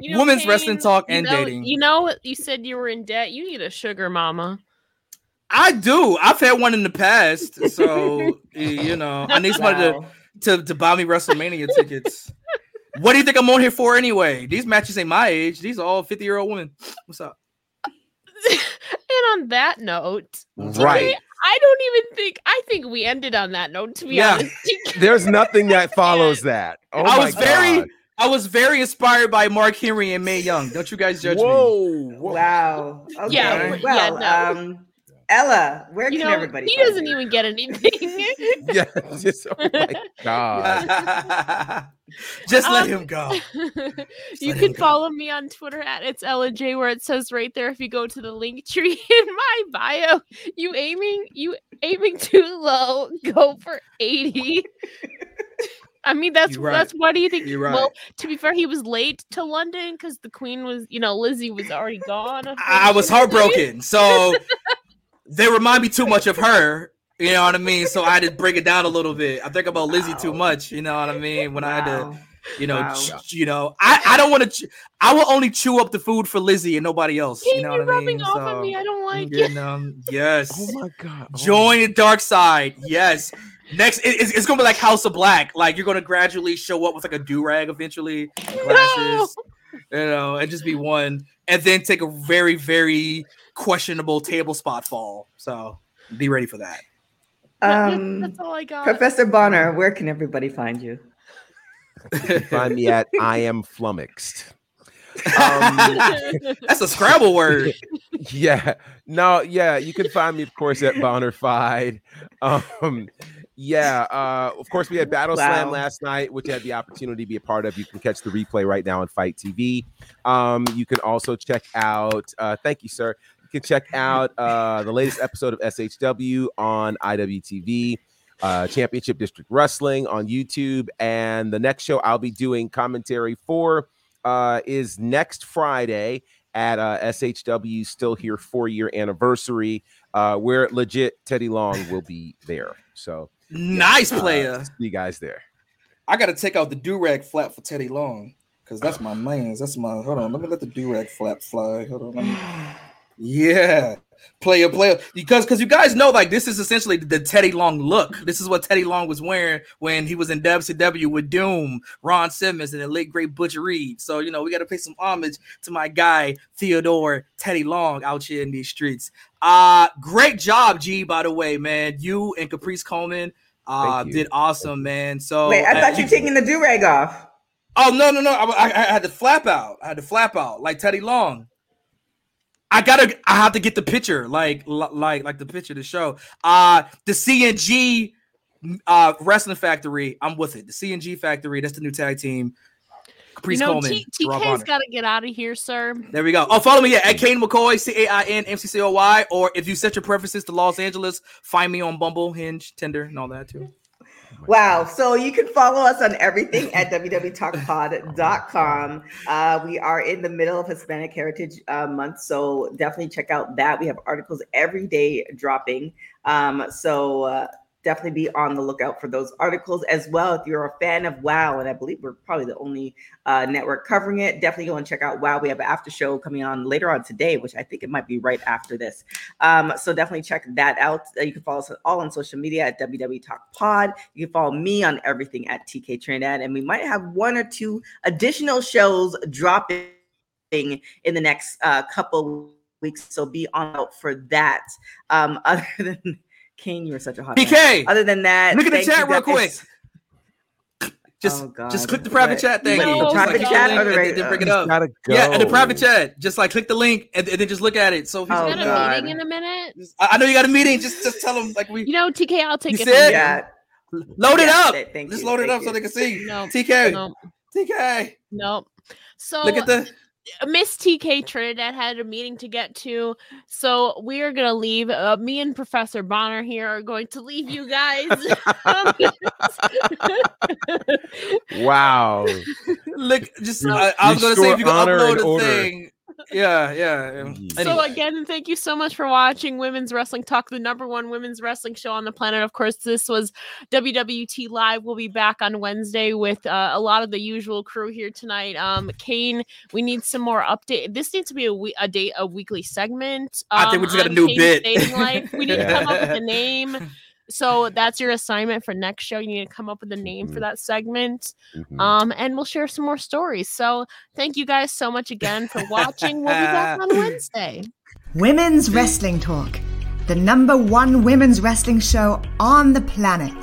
[SPEAKER 4] You know,
[SPEAKER 8] Women's wrestling
[SPEAKER 4] Cain,
[SPEAKER 8] talk
[SPEAKER 4] you
[SPEAKER 8] and
[SPEAKER 4] know-
[SPEAKER 8] dating.
[SPEAKER 4] You know, you said you were in debt. You need a sugar mama.
[SPEAKER 8] I do. I've had one in the past, so you know, I need somebody
[SPEAKER 2] Wow.
[SPEAKER 8] to, to to buy me WrestleMania tickets. What do you think I'm on here for anyway? These matches ain't my age. These are all 50 year old women. What's up?
[SPEAKER 4] And on that note,
[SPEAKER 5] Right.
[SPEAKER 4] I don't even think I think we ended on that note. To be
[SPEAKER 8] Yeah.
[SPEAKER 4] honest,
[SPEAKER 5] There's nothing that follows that. Oh
[SPEAKER 8] I
[SPEAKER 5] my
[SPEAKER 8] was very, I was very inspired by Mark Henry and Mae Young. Don't you guys judge me?
[SPEAKER 5] Whoa, whoa.
[SPEAKER 2] Wow. Okay.
[SPEAKER 4] Yeah, yeah,
[SPEAKER 2] well,
[SPEAKER 4] no.
[SPEAKER 2] um, Ella, where
[SPEAKER 4] you
[SPEAKER 2] can
[SPEAKER 4] know,
[SPEAKER 2] everybody?
[SPEAKER 4] he doesn't
[SPEAKER 2] you?
[SPEAKER 4] even get anything.
[SPEAKER 5] Yeah, just oh my god.
[SPEAKER 8] Just let
[SPEAKER 4] Um,
[SPEAKER 8] him go.
[SPEAKER 4] you
[SPEAKER 8] let him
[SPEAKER 4] can
[SPEAKER 8] go.
[SPEAKER 4] follow me on Twitter at it's Ella Jay, where it says right there if you go to the link tree in my bio, you aiming you aiming too low, go for 80. I mean that's
[SPEAKER 8] You're right.
[SPEAKER 4] that's why do you think
[SPEAKER 8] You're right.
[SPEAKER 4] well to be fair he was late to London because the queen was you know Lizzie was already gone.
[SPEAKER 8] I was heartbroken. So they remind me too much of her. You know what I mean? So I had to break it down a little bit. I think about Lizzie too much. You know what I mean? When I had to, you know,
[SPEAKER 2] Wow.
[SPEAKER 8] ch- you know, I, I don't want to. Ch- I will only chew up the food for Lizzie and nobody else.
[SPEAKER 4] Cain,
[SPEAKER 8] you know
[SPEAKER 4] you're
[SPEAKER 8] what I
[SPEAKER 4] rubbing
[SPEAKER 8] mean?
[SPEAKER 4] off
[SPEAKER 8] So,
[SPEAKER 4] on me. I don't like
[SPEAKER 8] you
[SPEAKER 4] it.
[SPEAKER 8] know, yes.
[SPEAKER 5] Oh my god. Oh
[SPEAKER 8] Join the dark side. Yes. Next, it- it's, it's gonna be like House of Black. Like you're gonna gradually show up with like a do rag eventually, glasses, you know, and just be one, and then take a very, very questionable table spot fall. So be ready for that.
[SPEAKER 4] That-
[SPEAKER 2] Um,
[SPEAKER 4] that's all I got.
[SPEAKER 2] Professor Bonner, where can everybody find you?
[SPEAKER 5] Find me at I am flummoxed. Um,
[SPEAKER 8] That's a Scrabble word.
[SPEAKER 5] yeah no yeah you can find me of course at bonnerfide um yeah uh of course we had battle slam last night which I had the opportunity to be a part of you can catch the replay right now on FITE TV um you can also check out uh thank you sir you can check out uh the latest episode of shw on iwtv uh, Championship District Wrestling on YouTube. And the next show I'll be doing commentary for uh, is next Friday at uh, SHW Still Here four year anniversary, uh, where legit Teddy Long will be there. So,
[SPEAKER 8] Nice
[SPEAKER 5] uh,
[SPEAKER 8] player.
[SPEAKER 5] see you guys there.
[SPEAKER 8] I gotta take out the do rag flap for Teddy Long because that's my man's. That's my. Hold on, let me let the do rag flap fly. Hold on. Let me, yeah, player, player. Because because you guys know like this is essentially the Teddy Long look. This is what Teddy Long was wearing when he was in WCW with Doom, Ron Simmons, and the late great Butch Reed. So you know we got to pay some homage to my guy Theodore Teddy Long out here in these streets. Uh great job, G. By the way, man, you and Caprice Coleman uh did awesome, man. So
[SPEAKER 2] Wait, I
[SPEAKER 8] uh,
[SPEAKER 2] thought you were taking the do rag off.
[SPEAKER 8] Oh no no no! I, I, I had to flap out. I had to flap out like Teddy Long. I gotta. I have to get the picture, like like like the picture to show. Uh the CNG uh Wrestling Factory. I'm with it. The CNG Factory. That's the new tag team.
[SPEAKER 4] You
[SPEAKER 8] Caprice
[SPEAKER 4] know,
[SPEAKER 8] Coleman.
[SPEAKER 4] T- TK's got to get out of here, sir.
[SPEAKER 8] There we go. Oh, follow me yeah, at Cain McCoy, C A I N M C C O Y. Or if you set your preferences to Los Angeles, find me on Bumble, Hinge, Tinder, and all that too.
[SPEAKER 2] Wow. So you can follow us on everything at www.talkpod.com. Uh, we are in the middle of Hispanic Heritage uh, Month. So definitely check out that. We have articles every day dropping. Um, so uh, definitely be on the lookout for those articles as well. If you're a fan of WoW, and I believe we're probably the only uh, network covering it, definitely go and check out WoW. We have an after show coming on later on today, which I think it might be right after this. Um, so definitely check that out. Uh, you can follow us all on social media at WW Talk Pod. You can follow me on everything at TK Trinidad, and we might have one or two additional shows dropping in the next uh, couple weeks. So be on out for that. Um, other than Cain, you were such a hot man.
[SPEAKER 8] PK,
[SPEAKER 2] Other than that,
[SPEAKER 8] look at the chat real quick. Just,
[SPEAKER 2] Oh,
[SPEAKER 8] just click the private
[SPEAKER 2] What?
[SPEAKER 8] chat thing.
[SPEAKER 4] No,
[SPEAKER 8] Just,
[SPEAKER 4] private
[SPEAKER 8] click
[SPEAKER 4] chat
[SPEAKER 8] the link and then bring it up.
[SPEAKER 5] gotta go.
[SPEAKER 8] Yeah, in the private chat. Just like click the link and, and then just look at it. So if he's
[SPEAKER 2] Oh,
[SPEAKER 4] Got
[SPEAKER 8] got
[SPEAKER 4] a meeting in a minute.
[SPEAKER 8] I, I know you got a meeting. Just just tell them like we
[SPEAKER 4] You know, TK, I'll take
[SPEAKER 8] You
[SPEAKER 4] it. from
[SPEAKER 8] said-
[SPEAKER 2] Yeah.
[SPEAKER 8] load it
[SPEAKER 2] Yeah,
[SPEAKER 8] up.
[SPEAKER 2] thank
[SPEAKER 8] just
[SPEAKER 2] you,
[SPEAKER 8] load it
[SPEAKER 2] thank
[SPEAKER 8] up so they can see.
[SPEAKER 4] No,
[SPEAKER 8] TK,
[SPEAKER 4] no,
[SPEAKER 8] TK.
[SPEAKER 4] no. So
[SPEAKER 8] Look at the.
[SPEAKER 4] Miss TK Trinidad had a meeting to get to, so we are gonna leave. Uh, me and Professor Bonner here are going to leave you guys.
[SPEAKER 5] Wow.
[SPEAKER 8] Look, just
[SPEAKER 5] Re-
[SPEAKER 8] I, I was gonna say if you
[SPEAKER 5] restore
[SPEAKER 8] can upload a
[SPEAKER 5] order.
[SPEAKER 8] thing. Yeah, yeah. yeah.
[SPEAKER 5] Mhm.
[SPEAKER 4] So again, thank you so much for watching Women's Wrestling Talk, the number one women's wrestling show on the planet. Of course, this was WWT Live. We'll be back on Wednesday with uh, a lot of the usual crew here tonight. Um, Cain, we need some more update. This needs to be a, we- a date a weekly segment.
[SPEAKER 8] I think
[SPEAKER 4] um,
[SPEAKER 8] we just got a new
[SPEAKER 4] Cain's
[SPEAKER 8] bit.
[SPEAKER 4] Life. We need to come up with a name. So that's your assignment for next show. You need to come up with a name for
[SPEAKER 5] Mhm.
[SPEAKER 4] that segment.
[SPEAKER 5] Mhm.
[SPEAKER 4] Um, and we'll share some more stories. So thank you guys so much again for watching. We'll be back on Wednesday.
[SPEAKER 3] Women's Wrestling Talk, the number one women's wrestling show on the planet.